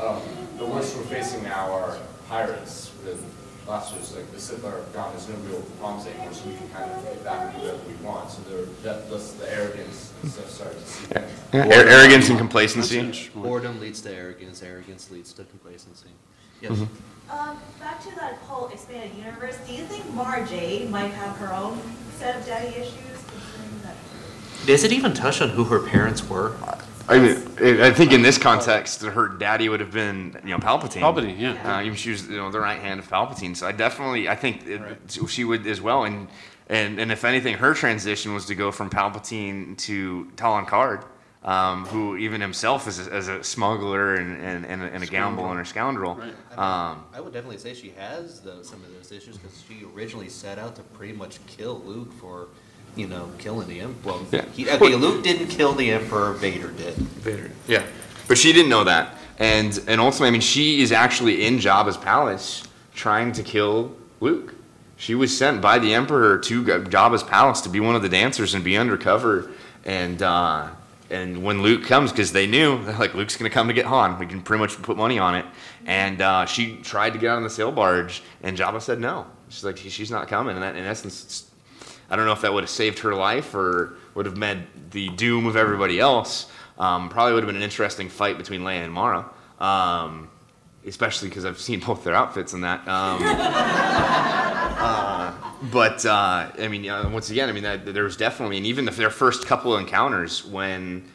um, the worst we're facing now are pirates with blasters, like the Sith are gone, there's no real problems anymore, so we can kind of get back and do whatever we want, so they're, that, that's the arrogance and stuff started to seep in. Yeah, ar- arrogance and That's complacency. Boredom leads to arrogance, arrogance leads to complacency. Yes. Um, back to that whole expanded universe, do you think Mara Jade might have her own set of daddy issues considering that? Does it even touch on who her parents were? I mean, I I think in this context, her daddy would have been, you know, Palpatine. Palpatine, yeah. Uh, even she was, you know, the right hand of Palpatine. So I definitely, I think it, she would as well. And and and if anything, her transition was to go from Palpatine to Talon Karrde, um, who even himself is a, as a smuggler and and, and, a, and a gambler and a scoundrel. Right. Um, I would definitely say she has those, some of those issues because she originally set out to pretty much kill Luke for, you know, killing the Emperor. Well, Yeah. he, okay, Luke didn't kill the Emperor, Vader did. Vader. Yeah, but she didn't know that, and and ultimately, I mean, she is actually in Jabba's palace trying to kill Luke. She was sent by the Emperor to G- Jabba's palace to be one of the dancers and be undercover, and uh, and when Luke comes, because they knew they're (laughs) like Luke's gonna come to get Han, we can pretty much put money on it, and uh, she tried to get on the sail barge, and Jabba said no. She's like she's not coming, and that, in essence. I don't know if that would have saved her life or would have meant the doom of everybody else. Um, probably would have been an interesting fight between Leia and Mara, um, especially because I've seen (laughs) both their outfits in that. Um, (laughs) uh, but uh, I mean, uh, once again, I mean, that, there was definitely, and even the, their first couple of encounters when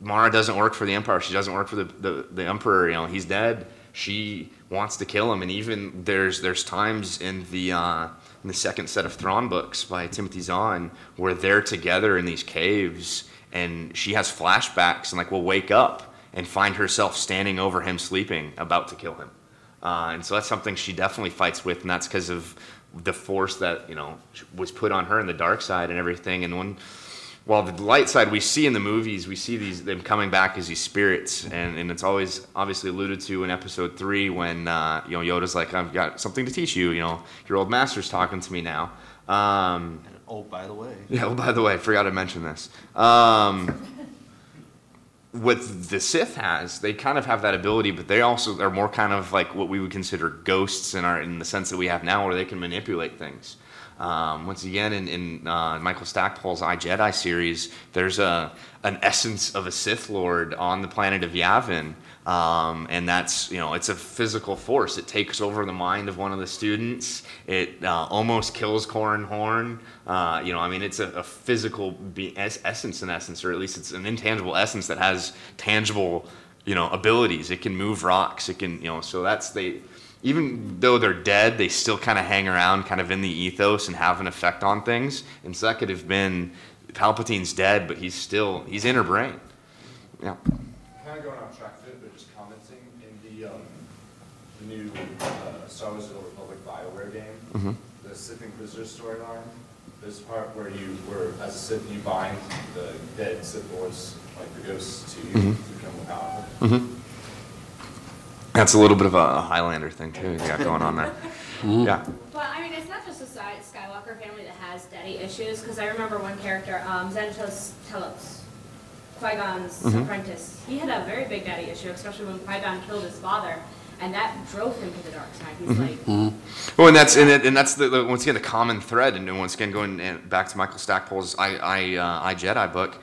Mara doesn't work for the Empire, she doesn't work for the, the, the Emperor. You know, he's dead. She wants to kill him, and even there's there's times in the uh, in the second set of Thrawn books by Timothy Zahn where they're together in these caves, and she has flashbacks and like will wake up and find herself standing over him sleeping, about to kill him. Uh, and so that's something she definitely fights with, and that's because of the force that you know was put on her in the dark side and everything. And when, while the light side we see in the movies, we see these them coming back as these spirits, and, and it's always obviously alluded to in Episode Three when uh, you know Yoda's like, "I've got something to teach you." You know, your old master's talking to me now. Um, oh, by the way, yeah, well, by the way, I forgot to mention this. Um, what the Sith has, they kind of have that ability, but they also are more kind of like what we would consider ghosts in our in the sense that we have now, where they can manipulate things. Um, once again, in, in uh, Michael Stackpole's I Jedi series, there's a an essence of a Sith Lord on the planet of Yavin, um, and that's you know it's a physical force. It takes over the mind of one of the students. It uh, almost kills Corran Horn. Uh, you know, I mean, it's a, a physical be- es- essence in essence, or at least it's an intangible essence that has tangible you know abilities. It can move rocks. It can you know so that's they even though they're dead, they still kind of hang around, kind of in the ethos and have an effect on things. And so that could have been Palpatine's dead, but he's still he's in her brain. Yeah. Kind of going off track a bit, but just commenting in the, um, the new uh, Star Wars: The Republic BioWare game, Mhm. the Sith Inquisitor storyline. There's a part where you, where as a Sith, you bind the dead Sith Lords, like the ghosts, to you Mhm. to become powerful. hmm That's a little bit of a Highlander thing too. You got going on there. Yeah. But I mean, it's not just the Skywalker family that has daddy issues, because I remember one character, um, Xanatos Telos, Qui-Gon's Mhm. apprentice. He had a very big daddy issue, especially when Qui-Gon killed his father, and that drove him to the dark side. He's Mhm. like, Well, and that's and, it, and that's the, the once again the common thread, and once again going back to Michael Stackpole's I I, uh, I Jedi book.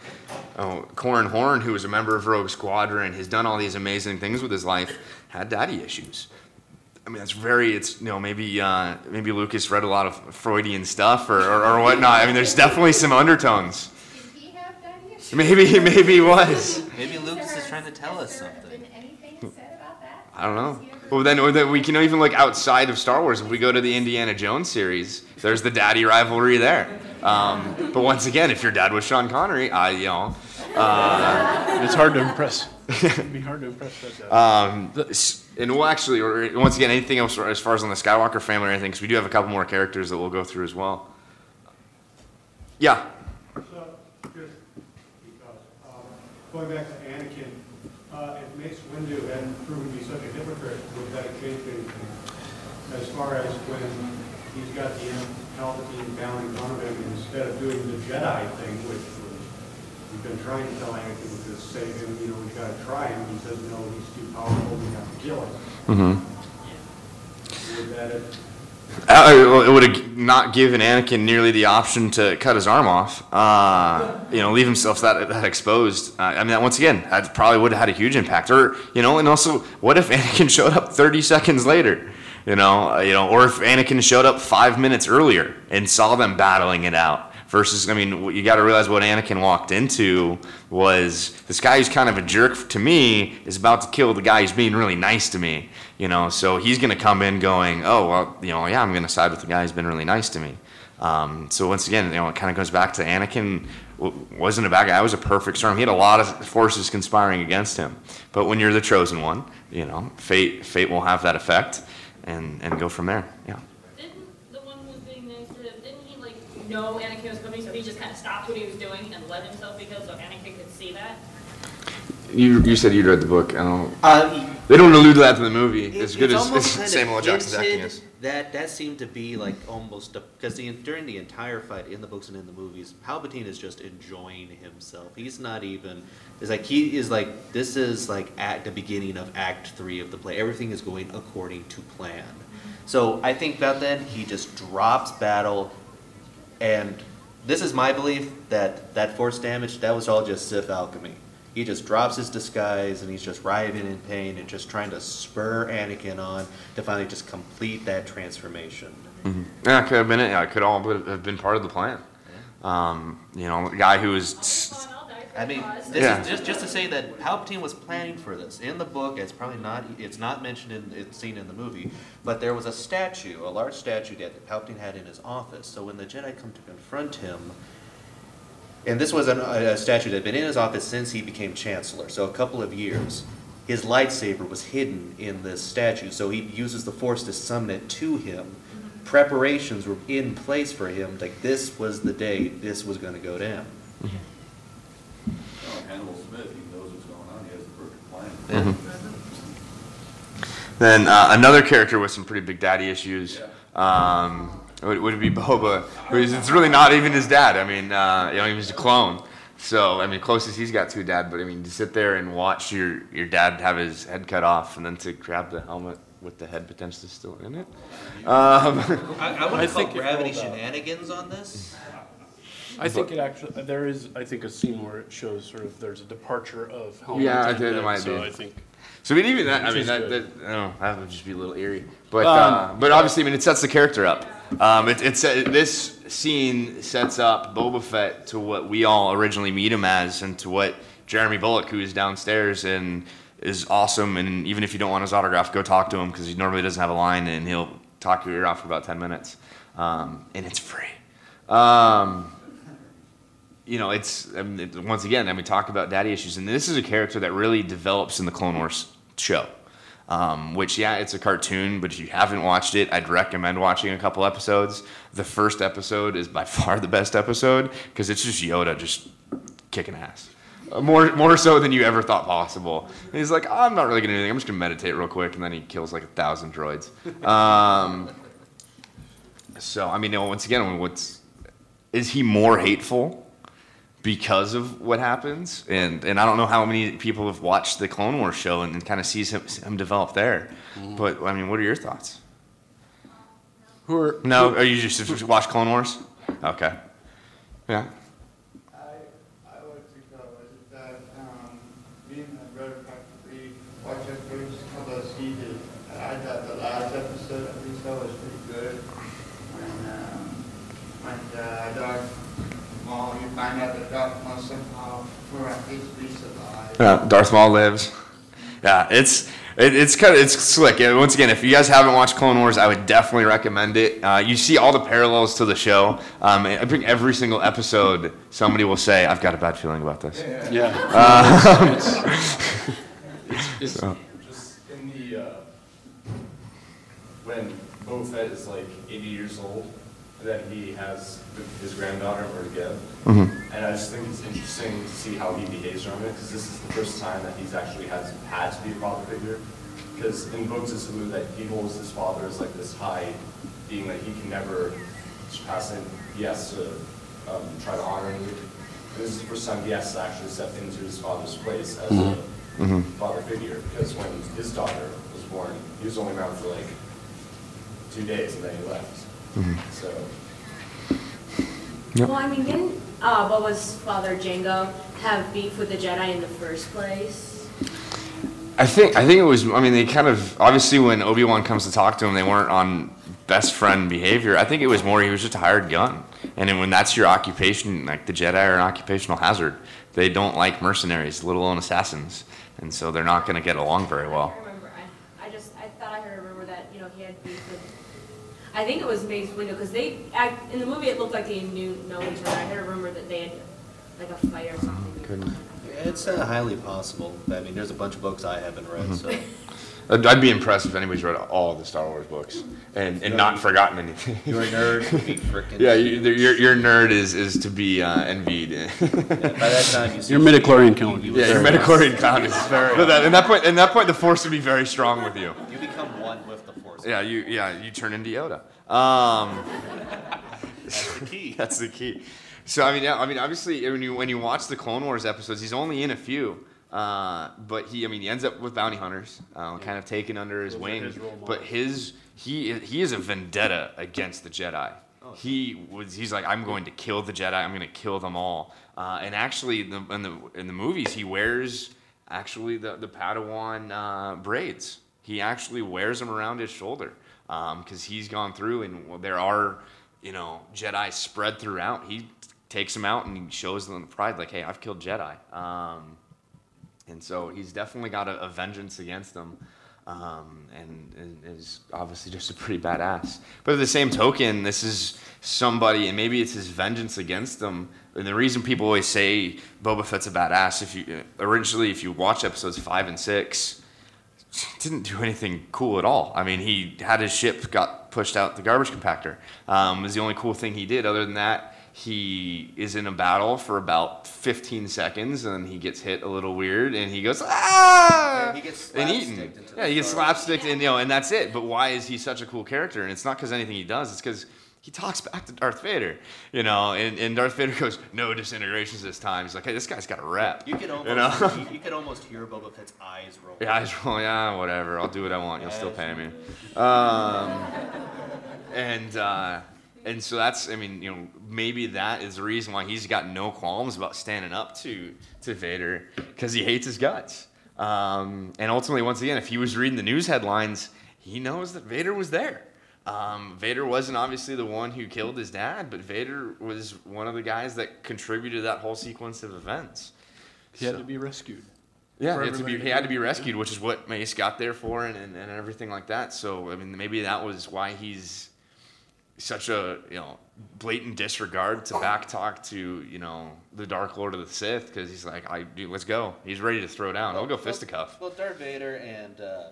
Oh, Corran Horn, who was a member of Rogue Squadron, has done all these amazing things with his life, had daddy issues. I mean, that's very. It's you know maybe uh, maybe Lucas read a lot of Freudian stuff or, or, or whatnot. I mean, there's definitely some undertones. Maybe he maybe he was. Maybe Lucas is trying to tell us something. I don't know. Well, then, or then we can even look outside of Star Wars. If we go to the Indiana Jones series, there's the daddy rivalry there. Um, but once again, if your dad was Sean Connery, I, you know, uh, It's hard to impress. It'd be hard to impress that dad. um, and we'll actually, or once again, anything else as far as on the Skywalker family or anything, because we do have a couple more characters that we'll go through as well. Yeah. So, just because, um, going back to Anakin, uh, if Mace Windu hadn't proven to be such a hypocrite, would that have changed anything? As far as when he's got the Imp Palpatine down in front of him, instead of doing the Jedi thing, which you've been trying to tell Anakin this, say, him, you know, we gotta try him, he says, no, he's too powerful, we have to kill him. Mm-hmm. Would that have Uh, it would have not given Anakin nearly the option to cut his arm off. Uh, you know, leave himself that, that exposed. Uh, I mean, that, once again, that probably would have had a huge impact. Or you know, and also, what if (laughs) Anakin showed up 30 seconds later? You know, uh, you know, or if Anakin showed up five minutes earlier and saw them battling it out. Versus, I mean, you got to realize what Anakin walked into was this guy who's kind of a jerk to me is about to kill the guy who's being really nice to me. You know, so he's going to come in going, oh well, you know, yeah, I'm going to side with the guy who's been really nice to me. Um, so once again, you know, it kind of goes back to Anakin wasn't a bad guy. I was a perfect storm. He had a lot of forces conspiring against him. But when you're the chosen one, you know, fate fate will have that effect, and and go from there. Yeah. Didn't the one who was being nice to him, didn't he like know Anakin was coming, so he just kind of stopped what he was doing and let himself be killed so Anakin could see that? You you said you'd read the book. I don't. Uh, they don't allude to that in the movie It- as good it's as, as Samuel L. Jackson's acting is. That that seemed to be like almost because the, during the entire fight in the books and in the movies, Palpatine is just enjoying himself. He's not even. It's like he is like this is like at the beginning of Act Three of the play. Everything is going according to plan. So I think about then he just drops battle, and this is my belief that that force damage that was all just Sith alchemy. He just drops his disguise and he's just writhing in pain and just trying to spur Anakin on to finally just complete that transformation. Mm-hmm. Yeah, it could have been it. Yeah, it could all have been part of the plan. Um, you know, the guy who was. I mean, this Yeah. is just just to say that Palpatine was planning for this. In the book, it's probably not it's not mentioned in it's seen in the movie, but there was a statue, a large statue that Palpatine had in his office. So when the Jedi come to confront him, and this was an, a, a statue that had been in his office since he became Chancellor, so a couple of years. His lightsaber was hidden in this statue, so he uses the Force to summon it to him. Preparations were in place for him. Like this was the day this was going to go down. Oh, Hannibal Smith, he knows what's going on, he has the perfect plan. Then uh, another character with some pretty big daddy issues. Um, would, would it be Boba? Who is, it's really not even his dad. I mean, uh, you know, he was a clone. So I mean, closest he's got to a dad. But I mean, to sit there and watch your your dad have his head cut off, and then to grab the helmet with the head potentially still in it. Um, (laughs) I, I want I to call think it gravity rolled shenanigans on this. I think it actually, there is, I think, a scene where it shows sort of, there's a departure of helmet. Yeah, I think there might so be. I think. So I mean, even that, I Which mean, is that, good. that, I don't know, that would just be a little eerie. But, Um, uh, but obviously, I mean, it sets the character up. Um, it, it's uh, this scene sets up Boba Fett to what we all originally meet him as, and to what Jeremy Bulloch, who is downstairs and is awesome. And even if you don't want his autograph, go talk to him because he normally doesn't have a line, and he'll talk your ear off for about ten minutes, um, and it's free. Um, you know, it's I mean, it, once again, I mean, talk about daddy issues, and this is a character that really develops in the Clone Wars show. Um, which, yeah, it's a cartoon, but if you haven't watched it, I'd recommend watching a couple episodes. The first episode is by (laughs) far the best episode because it's just Yoda just kicking ass. Uh, More, more so than you ever thought possible. And he's like, I'm not really gonna do anything. I'm just gonna meditate real quick, and then he kills like a thousand droids. Um, so I mean, once again, what's is he more hateful because of what happens? And and I don't know how many people have watched the Clone Wars show and, and kind of sees him, him develop there. Mm-hmm. But I mean, what are your thoughts? Who are No, are you just just watch Clone Wars? Okay. Yeah. I, I like to go is that, um, being a brother practically watched the first couple of seasons, and I thought the last episode of the show was pretty good. When, um, when, uh, Darth Maul, you find out that Darth Maul somehow, for at least resurvived. Yeah, Darth Maul lives. Yeah, it's it, it's kind of it's slick. And once again, if you guys haven't watched Clone Wars, I would definitely recommend it. Uh, you see all the parallels to the show. Um, I think every single episode, somebody will say, "I've got a bad feeling about this." Yeah. Uh, (laughs) so- Just in the, uh, when Boba Fett is like 80 years old, then he has his granddaughter, Orgeb. Mhm. And I just think it's interesting to see how he behaves around it, because this is the first time that he's actually has had to be a father figure. Because in books, it's alluded that he holds his father as like this high being that he can never surpass him. He has to um, try to honor him. And this is the first time he has to actually step into his father's place as a Mhm. father figure. Because when his daughter was born, he was only around for like two days and then he left. Mhm. So. Yep. Well, I mean, didn't uh, Boba's father Jango have beef with the Jedi in the first place? I think I think it was. I mean, they kind of obviously when Obi Wan comes to talk to him, they weren't on best friend behavior. I think it was more he was just a hired gun, and then when that's your occupation, like the Jedi are an occupational hazard. They don't like mercenaries, let alone assassins, and so they're not going to get along very well. I remember. I, I just I thought I could remember that you know he had beef with. I think it was Mace Windu because they act, in the movie it looked like they knew know each other. I heard a rumor that they had like a fight or something. It's uh, highly possible. I mean, there's a bunch of books I haven't read, so. (laughs) I'd I'd be impressed if anybody's read all the Star Wars books and, and not forgotten anything. You're a nerd, (laughs) be frickin' yeah, you, your your nerd is is to be uh, envied. (laughs) by that time, you Your midichlorian count. Yeah, your midichlorian count is very. But that, at that point, at that point, the force would be very strong with you. You become one with the force. Yeah, you yeah you turn into Yoda. Um, That's the key. (laughs) that's the key. So I mean, yeah, I mean, obviously, when you when you watch the Clone Wars episodes, he's only in a few. Uh, but he, I mean, he ends up with bounty hunters, uh, kind of taken under his Those wing. his but his he he is a vendetta against the Jedi. He was he's like I'm going to kill the Jedi. I'm going to kill them all. Uh, and actually, the, in the in the movies, he wears actually the the Padawan uh, braids. He actually wears them around his shoulder because he's gone through and there are you know Jedi spread throughout. He takes them out and he shows them the pride like, hey, I've killed Jedi. Um, and so he's definitely got a, a vengeance against them, um, and, and is obviously just a pretty badass. But at the same token, this is somebody, and maybe it's his vengeance against them. And the reason people always say Boba Fett's a badass, if you originally, if you watch episodes five and six, didn't do anything cool at all. I mean, he had his ship got pushed out the garbage compactor. Um, was the only cool thing he did. Other than that, he is in a battle for about 15 seconds, and he gets hit a little weird, and he goes ah, Yeah, he gets and eaten. slapsticked Yeah, he gets slapsticked, and you know, and that's it. But why is he such a cool character? And it's not because anything he does. It's because he talks back to Darth Vader, you know, and, and Darth Vader (laughs) goes, "No disintegrations this time." He's like, "Hey, this guy's got a rep." You could almost, you know? you, (laughs) you could almost hear Boba Fett's eyes roll. Yeah, just roll, yeah, whatever. I'll do what I want. You'll still pay me. Um, and uh, and so that's, I mean, you know, maybe that is the reason why he's got no qualms about standing up to to Vader because he hates his guts. Um, and ultimately, once again, if he was reading the news headlines, he knows that Vader was there. Um, Vader wasn't obviously the one who killed his dad, but Vader was one of the guys that contributed to that whole sequence of events. He had to be rescued. yeah, he had, to be, he had to be rescued, which is what Mace got there for, and, and, and everything like that. So I mean, maybe that was why he's such a you know blatant disregard to backtalk to you know the Dark Lord of the Sith because he's like, I dude, let's go. He's ready to throw down. I'll go fisticuff. Well, Darth Vader and uh,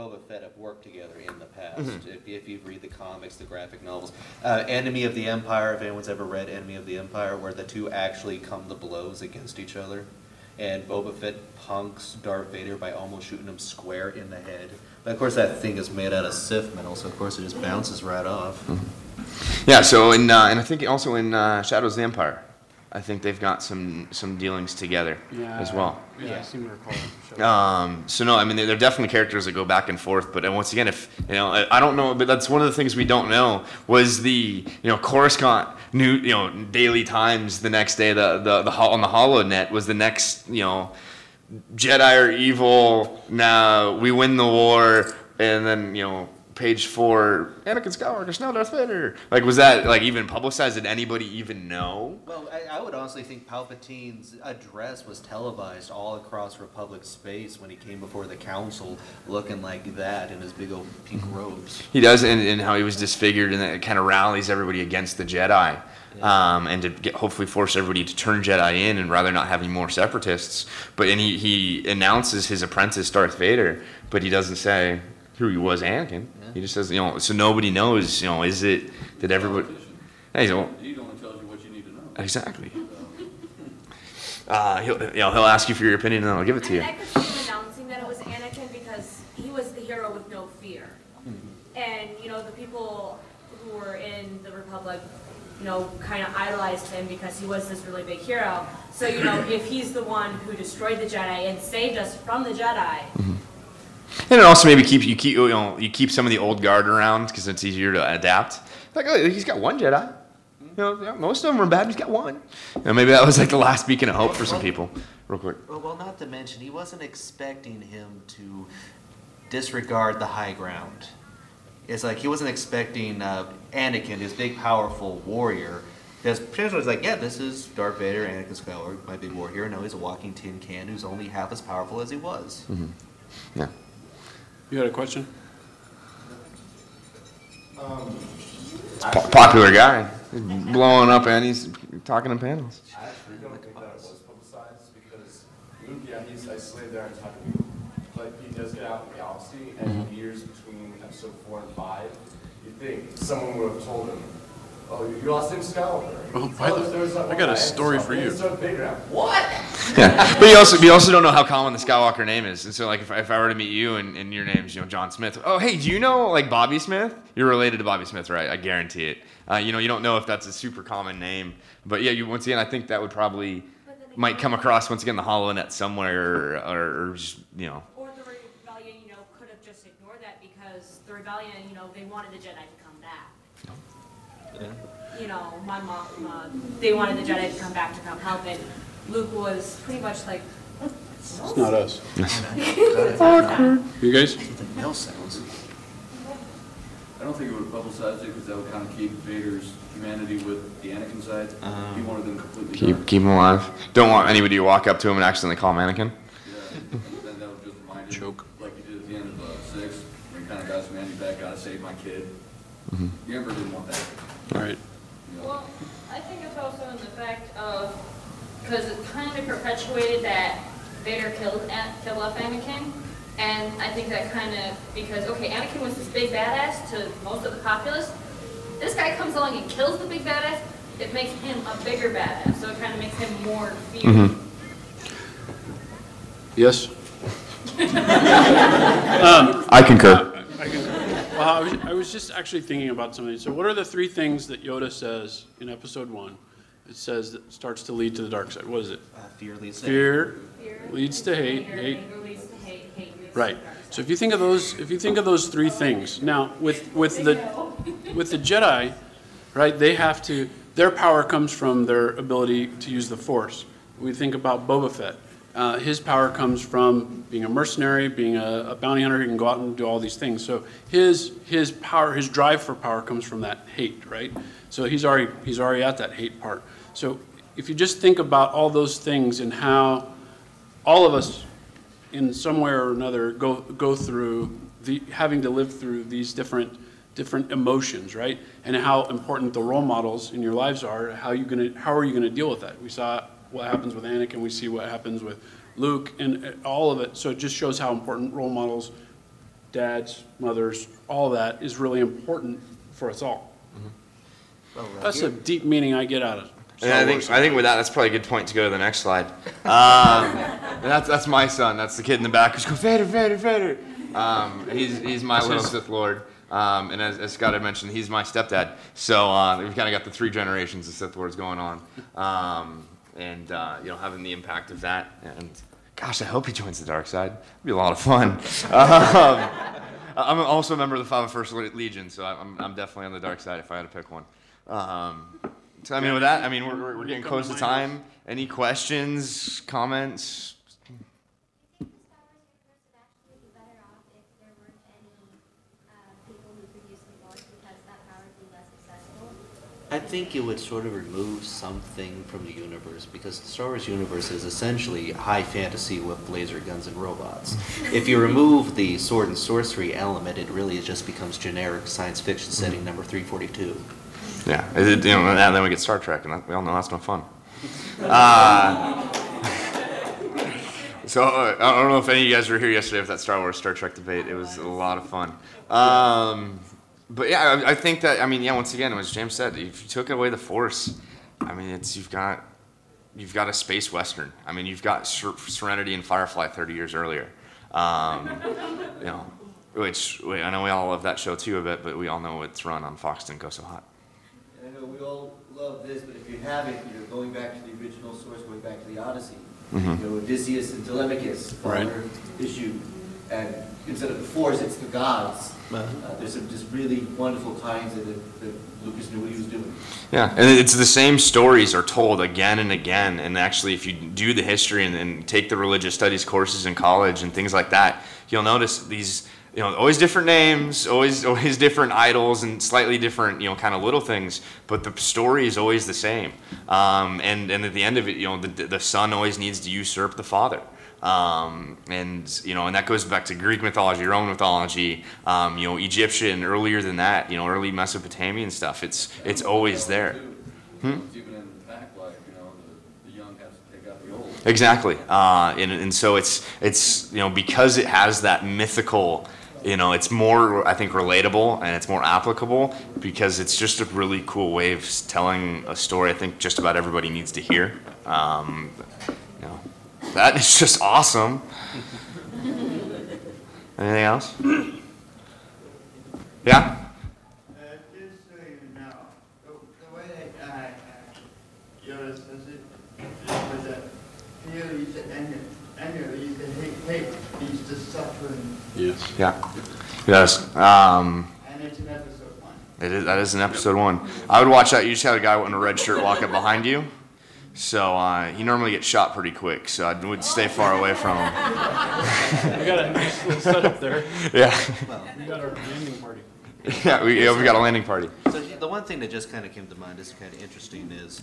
Boba Fett have worked together in the past. Mhm. If, if you read the comics, the graphic novels, uh, Enemy of the Empire. If anyone's ever read Enemy of the Empire, where the two actually come to blows against each other, and Boba Fett punks Darth Vader by almost shooting him square in the head. But of course, that thing is made out of Sith metal, so of course it just bounces right off. Yeah. So in uh, and I think also in uh, Shadows of the Empire, I think they've got some some dealings together as well. Yeah, I seem to recall. that. Um, so no, I mean they're, they're definitely characters that go back and forth. But and once again, if you know, I, I don't know, but that's one of the things we don't know was the you know Coruscant new you know Daily Times the next day the the, the on the HoloNet was the next you know Jedi are evil. Now we win the war, and then you know page four, Anakin Skywalker, now Darth Vader. Like was that like even publicized? Did anybody even know? Well, I, I would honestly think Palpatine's address was televised all across Republic space when he came before the Council, looking like that in his big old pink robes. He does, and, and how he was disfigured, and it kind of rallies everybody against the Jedi, um, and to get, hopefully force everybody to turn Jedi in, and rather not having more separatists. But and he, he announces his apprentice Darth Vader, but he doesn't say who he was, Anakin. He just says, you know, so nobody knows, you know, is it did everybody? Hey, so, He only tells you what you need to know. exactly. Uh, he'll, you know, he'll ask you for your opinion, and then I'll give it to you. And I could see him announcing that it was Anakin because he was the hero with no fear. And, you know, the people who were in the Republic, you know, kind of idolized him because he was this really big hero. So, you know, if he's the one who destroyed the Jedi and saved us from the Jedi, And it also maybe keeps you keep you know you keep some of the old guard around because it's easier to adapt. Like oh, he's got one Jedi. You know, most of them are bad. He's got one. And maybe that was like the last beacon of hope for some people. Real quick. Well, well, not to mention, he wasn't expecting him to disregard the high ground. It's like he wasn't expecting uh, Anakin, this big, powerful warrior. Because was like, yeah, this is Darth Vader, Anakin Skywalker, my big war hero. No, he's a walking tin can who's only half as powerful as he was. Yeah. You had a question? Um, Po- popular guy. He's blowing up and he's talking in panels. I actually don't think that it was publicized because Luke, yeah, he's isolated there in Tatooine, but he does get out in the galaxy, and in the years between episode four and five, you'd think someone would have told him, "Oh, you lost him Skywalker." Oh, by the- there was that I got a story for you. So big now. What? (laughs) Yeah. But you also you also don't know how common the Skywalker name is. And so like if, if I were to meet you and, and your name's you know John Smith. Oh hey, do you know like Bobby Smith? You're related to Bobby Smith, right? I guarantee it. Uh, you know you don't know if that's a super common name, but yeah, you once again I think that would probably might come across once again the HoloNet somewhere or, or, or just you know. or the rebellion, you know, could have just ignored that because the rebellion, you know, they wanted the Jedi to come back. You know, my mom, uh, they wanted the Jedi to come back to come help, and Luke was pretty much like, It's not us. (laughs) You guys? Mill sounds. I don't think it would have publicized it because that would kind of keep Vader's humanity with the Anakin side. Uh-huh. He wanted them completely Keep dark. keep him alive. Don't want anybody to walk up to him and accidentally call him Mannequin. Yeah, then that would just remind him, like he did at the end of uh, six, where he kind of got his humanity back, gotta save my kid. The Emperor didn't want that. All right. Well, I think it's also in the fact of, because it kind of perpetuated that Vader killed, An- killed off Anakin. And I think that kind of, because, okay, Anakin was this big badass to most of the populace. This guy comes along and kills the big badass. It makes him a bigger badass, so it kind of makes him more feared. Mm-hmm. Yes? (laughs) Um, I concur. I can- Well, I was, I was just actually thinking about something. So what are the three things that Yoda says in episode one? It says that starts to lead to the dark side. What is it? Uh, fear leads to Fear leads to hate, hate. anger leads to hate, hate leads to Right. So if you think of those, if you think of those three things, now with, with the, with the Jedi, right, they have to, their power comes from their ability to use the Force. We think about Boba Fett. Uh, his power comes from being a mercenary, being a, a bounty hunter. He can go out and do all these things. So his his power, his drive for power comes from that hate, right? So he's already he's already at that hate part. So if you just think about all those things and how all of us in some way or another go go through the having to live through these different different emotions, right? And how important the role models in your lives are. How you gonna how are you gonna deal with that? We saw what happens with Anakin. We see what happens with Luke, and uh, all of it. So it just shows how important role models, dads, mothers, all that is really important for us all. Well, uh, That's here- a deep meaning I get out of And I think I think with that, that's probably a good point to go to the next slide. Um, (laughs) that's that's my son. That's the kid in the back who's going Vader, Vader, Vader. Um, he's he's my little his- Sith Lord. Um, and as, as Scott had mentioned, he's my stepdad. So uh, we've kind of got the three generations of Sith Lords going on, um, and uh, you know having the impact of that. And gosh, I hope he joins the dark side. It'd be a lot of fun. (laughs) um, I'm also a member of the 501st Legion, so I'm, I'm definitely on the dark side if I had to pick one. Um, so I mean, with that, I mean we're, we're- we're getting close to time. Any questions, comments? I think it would sort of remove something from the universe because the Star Wars universe is essentially high fantasy with laser guns and robots. (laughs) if you remove the sword and sorcery element, it really just becomes generic science fiction setting number 342. Yeah, it, you know, and then we get Star Trek, and we all know that's no fun. (laughs) Uh, (laughs) so uh, I don't know if any of you guys were here yesterday for that Star Wars Star Trek debate. It was a lot of fun. Um, but yeah, I, I think that I mean, yeah, once again, as James said, if you took away the Force, I mean, it's you've got you've got a space western. I mean, you've got Ser- Serenity and Firefly 30 years earlier. Um, (laughs) you know, which we, I know we all love that show too a bit, but we all know it's run on Fox didn't go so hot. And I know we all love this, but if you haven't, you're going back to the original source, going back to the Odyssey. Mhm. You know, Odysseus and Telemachus, Right. father issue, and instead of the force, it's the gods. Uh, there's some just really wonderful times that, that Lucas knew what he was doing. Yeah, and it's the same stories are told again and again. And actually, if you do the history and, and take the religious studies courses in college and things like that, you'll notice these, you know, always different names, always (laughs) always different idols, and slightly different, you know, kind of little things. But the story is always the same. Um, and and at the end of it, you know, the the son always needs to usurp the father. Um, and you know, and that goes back to Greek mythology, Roman mythology, um, you know, Egyptian, earlier than that, you know, early Mesopotamian stuff. It's it's always there. Hmm? It's even in the fact life, you know, the, the young has to take out the old. Exactly, uh, and and so it's it's you know because it has that mythical, you know, it's more I think relatable and it's more applicable because it's just a really cool way of telling a story. I think just about everybody needs to hear. Um, that is just awesome. Anything else? Yeah. Uh, just so you know, the, the way that, uh, uh, Yoda says it, was that fear leads to anger, anger leads to hate, hate leads to suffering, Yes. Yeah. Yes. Um, and it's in episode one. It is, that is an episode one. I would watch that. You just had a guy in a red shirt walk up behind you. So uh, he normally gets shot pretty quick. So I would stay far away from him. We got a nice little setup there. Yeah. We got our landing party. Yeah, we, yeah, we got a landing party. So the one thing that just kind of came to mind is kind of interesting is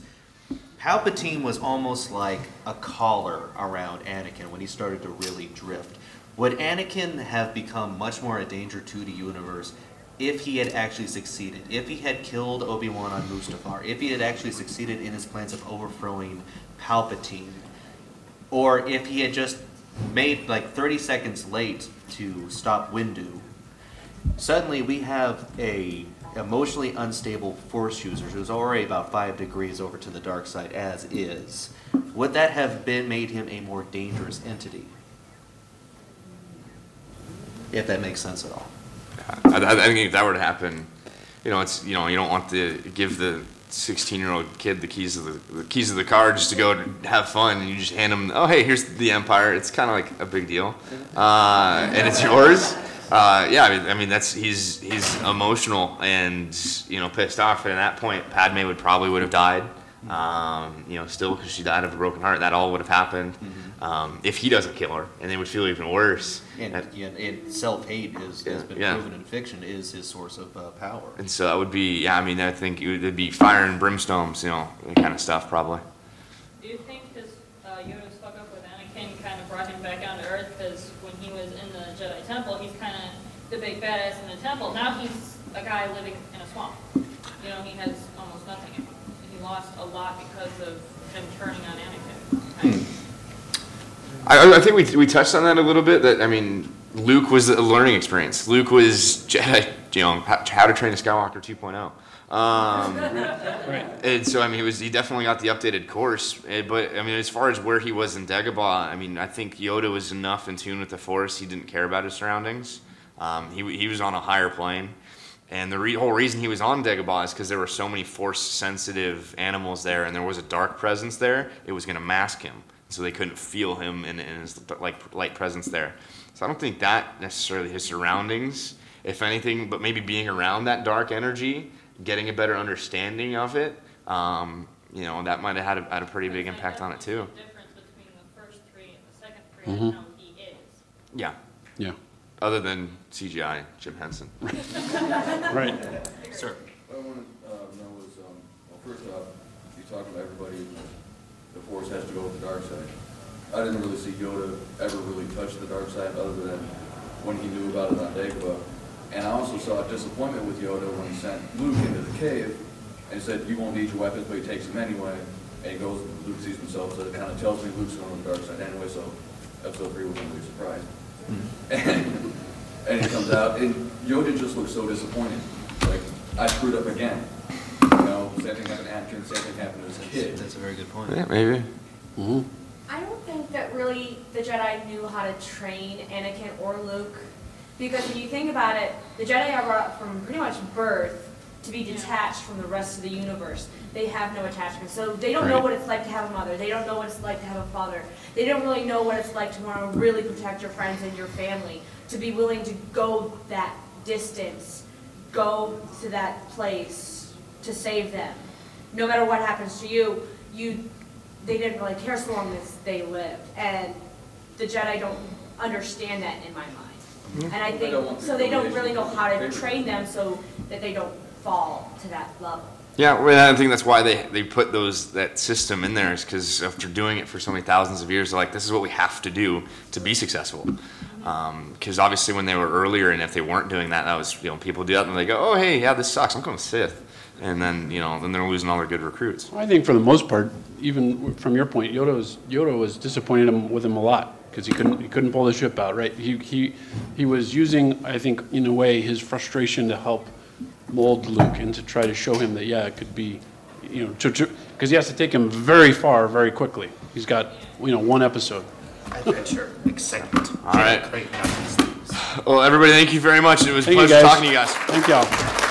Palpatine was almost like a collar around Anakin when he started to really drift. Would Anakin have become much more a danger to the universe if he had actually succeeded? If he had killed Obi-Wan on Mustafar? If he had actually succeeded in his plans of overthrowing Palpatine? Or if he had just made like 30 seconds late to stop Windu? Suddenly, we have a emotionally unstable force user who's already about five degrees over to the dark side as is. Would that have been made him a more dangerous entity? If that makes sense at all. I, I think if that were to happen, you know, it's you know, you don't want to give the 16 year old kid the keys of the, the keys of the car just to go to have fun, and you just hand him, oh hey, here's the Empire. It's kind of like a big deal, uh, and it's yours. Uh, yeah, I mean, I mean that's he's he's emotional and you know pissed off, and at that point, Padme would probably would have died. Um, you know, still because she died of a broken heart. That all would have happened um, if he doesn't kill her, and they would feel even worse. And, yeah, and self-hate is, has been yeah. proven in fiction is his source of uh, power. And so that would be, yeah, I mean, I think it would be fire and brimstones, you know, that kind of stuff, probably. Do you think his uh, Yoda's fuck up with Anakin kind of brought him back down to Earth? Because when he was in the Jedi Temple, he's kind of the big badass in the temple. Now he's a guy living in a swamp. You know, he has almost nothing. And he lost a lot because of him turning on Anakin. I, I think we, we touched on that a little bit. That I mean, Luke was a learning experience. Luke was Jedi, you know, how how to train a Skywalker 2.0. Um, (laughs) Right. and so I mean, he was he definitely got the updated course. eh, But I mean, as far as where he was in Dagobah, I mean, I think Yoda was enough in tune with the Force. He didn't care about his surroundings. Um, he he was on a higher plane, and the re- whole reason he was on Dagobah is because there were so many Force sensitive animals there, and there was a dark presence there. It was going to mask him, so they couldn't feel him in, in his like light presence there. So I don't think that necessarily his surroundings, if anything, but maybe being around that dark energy, getting a better understanding of it, um, you know, that might have had a, had a pretty big impact on it too. Difference between the first three and the second three Mhm. how he is. Yeah. Yeah. Other than CGI, Jim Henson. Right. Sir. What I want to know is, um, well, first off, you talked about everybody, the Force has to go with the dark side. I didn't really see Yoda ever really touch the dark side other than when he knew about it on Dagobah. And I also saw a disappointment with Yoda when he sent Luke into the cave and said, you won't need your weapons, but he takes them anyway. And he goes, Luke sees himself, so it kind of tells me Luke's going on the dark side anyway, so episode three wasn't really surprised. And, and he comes out, and Yoda just looks so disappointed. Like, I screwed up again. You know, same thing happened to Anakin, same thing happened to his kid. That's a very good point. Yeah, maybe. Mm-hmm. I don't think that really the Jedi knew how to train Anakin or Luke. Because when you think about it, the Jedi are brought up from pretty much birth to be detached from the rest of the universe. They have no attachment. So they don't know Right. what it's like to have a mother. They don't know what it's like to have a father. They don't really know what it's like to want to really protect your friends and your family, to be willing to go that distance, go to that place to save them. No matter what happens to you, you they didn't really care so long as they lived. And the Jedi don't understand that in my mind. Mm-hmm. And I They don't think, the so they don't really know how to train them so that they don't fall to that level. Yeah, well, I think that's why they, they put those that system in there is because after doing it for so many thousands of years, they're like, this is what we have to do to be successful. Um, because obviously, when they were earlier, and if they weren't doing that, that was you know people do that and they go, oh hey, yeah, this sucks. I'm going Sith, and then you know then they're losing all their good recruits. I think for the most part, even from your point, Yoda was Yoda was disappointed with him a lot because he couldn't he couldn't pull the ship out. Right? He he he was using, I think, in a way, his frustration to help mold Luke and to try to show him that yeah, it could be, you know, because he has to take him very far very quickly. He's got you know one episode. Adventure, excitement. All right. Great. Well, everybody, thank you very much. It was a Thank you, pleasure talking to you guys. Thank y'all.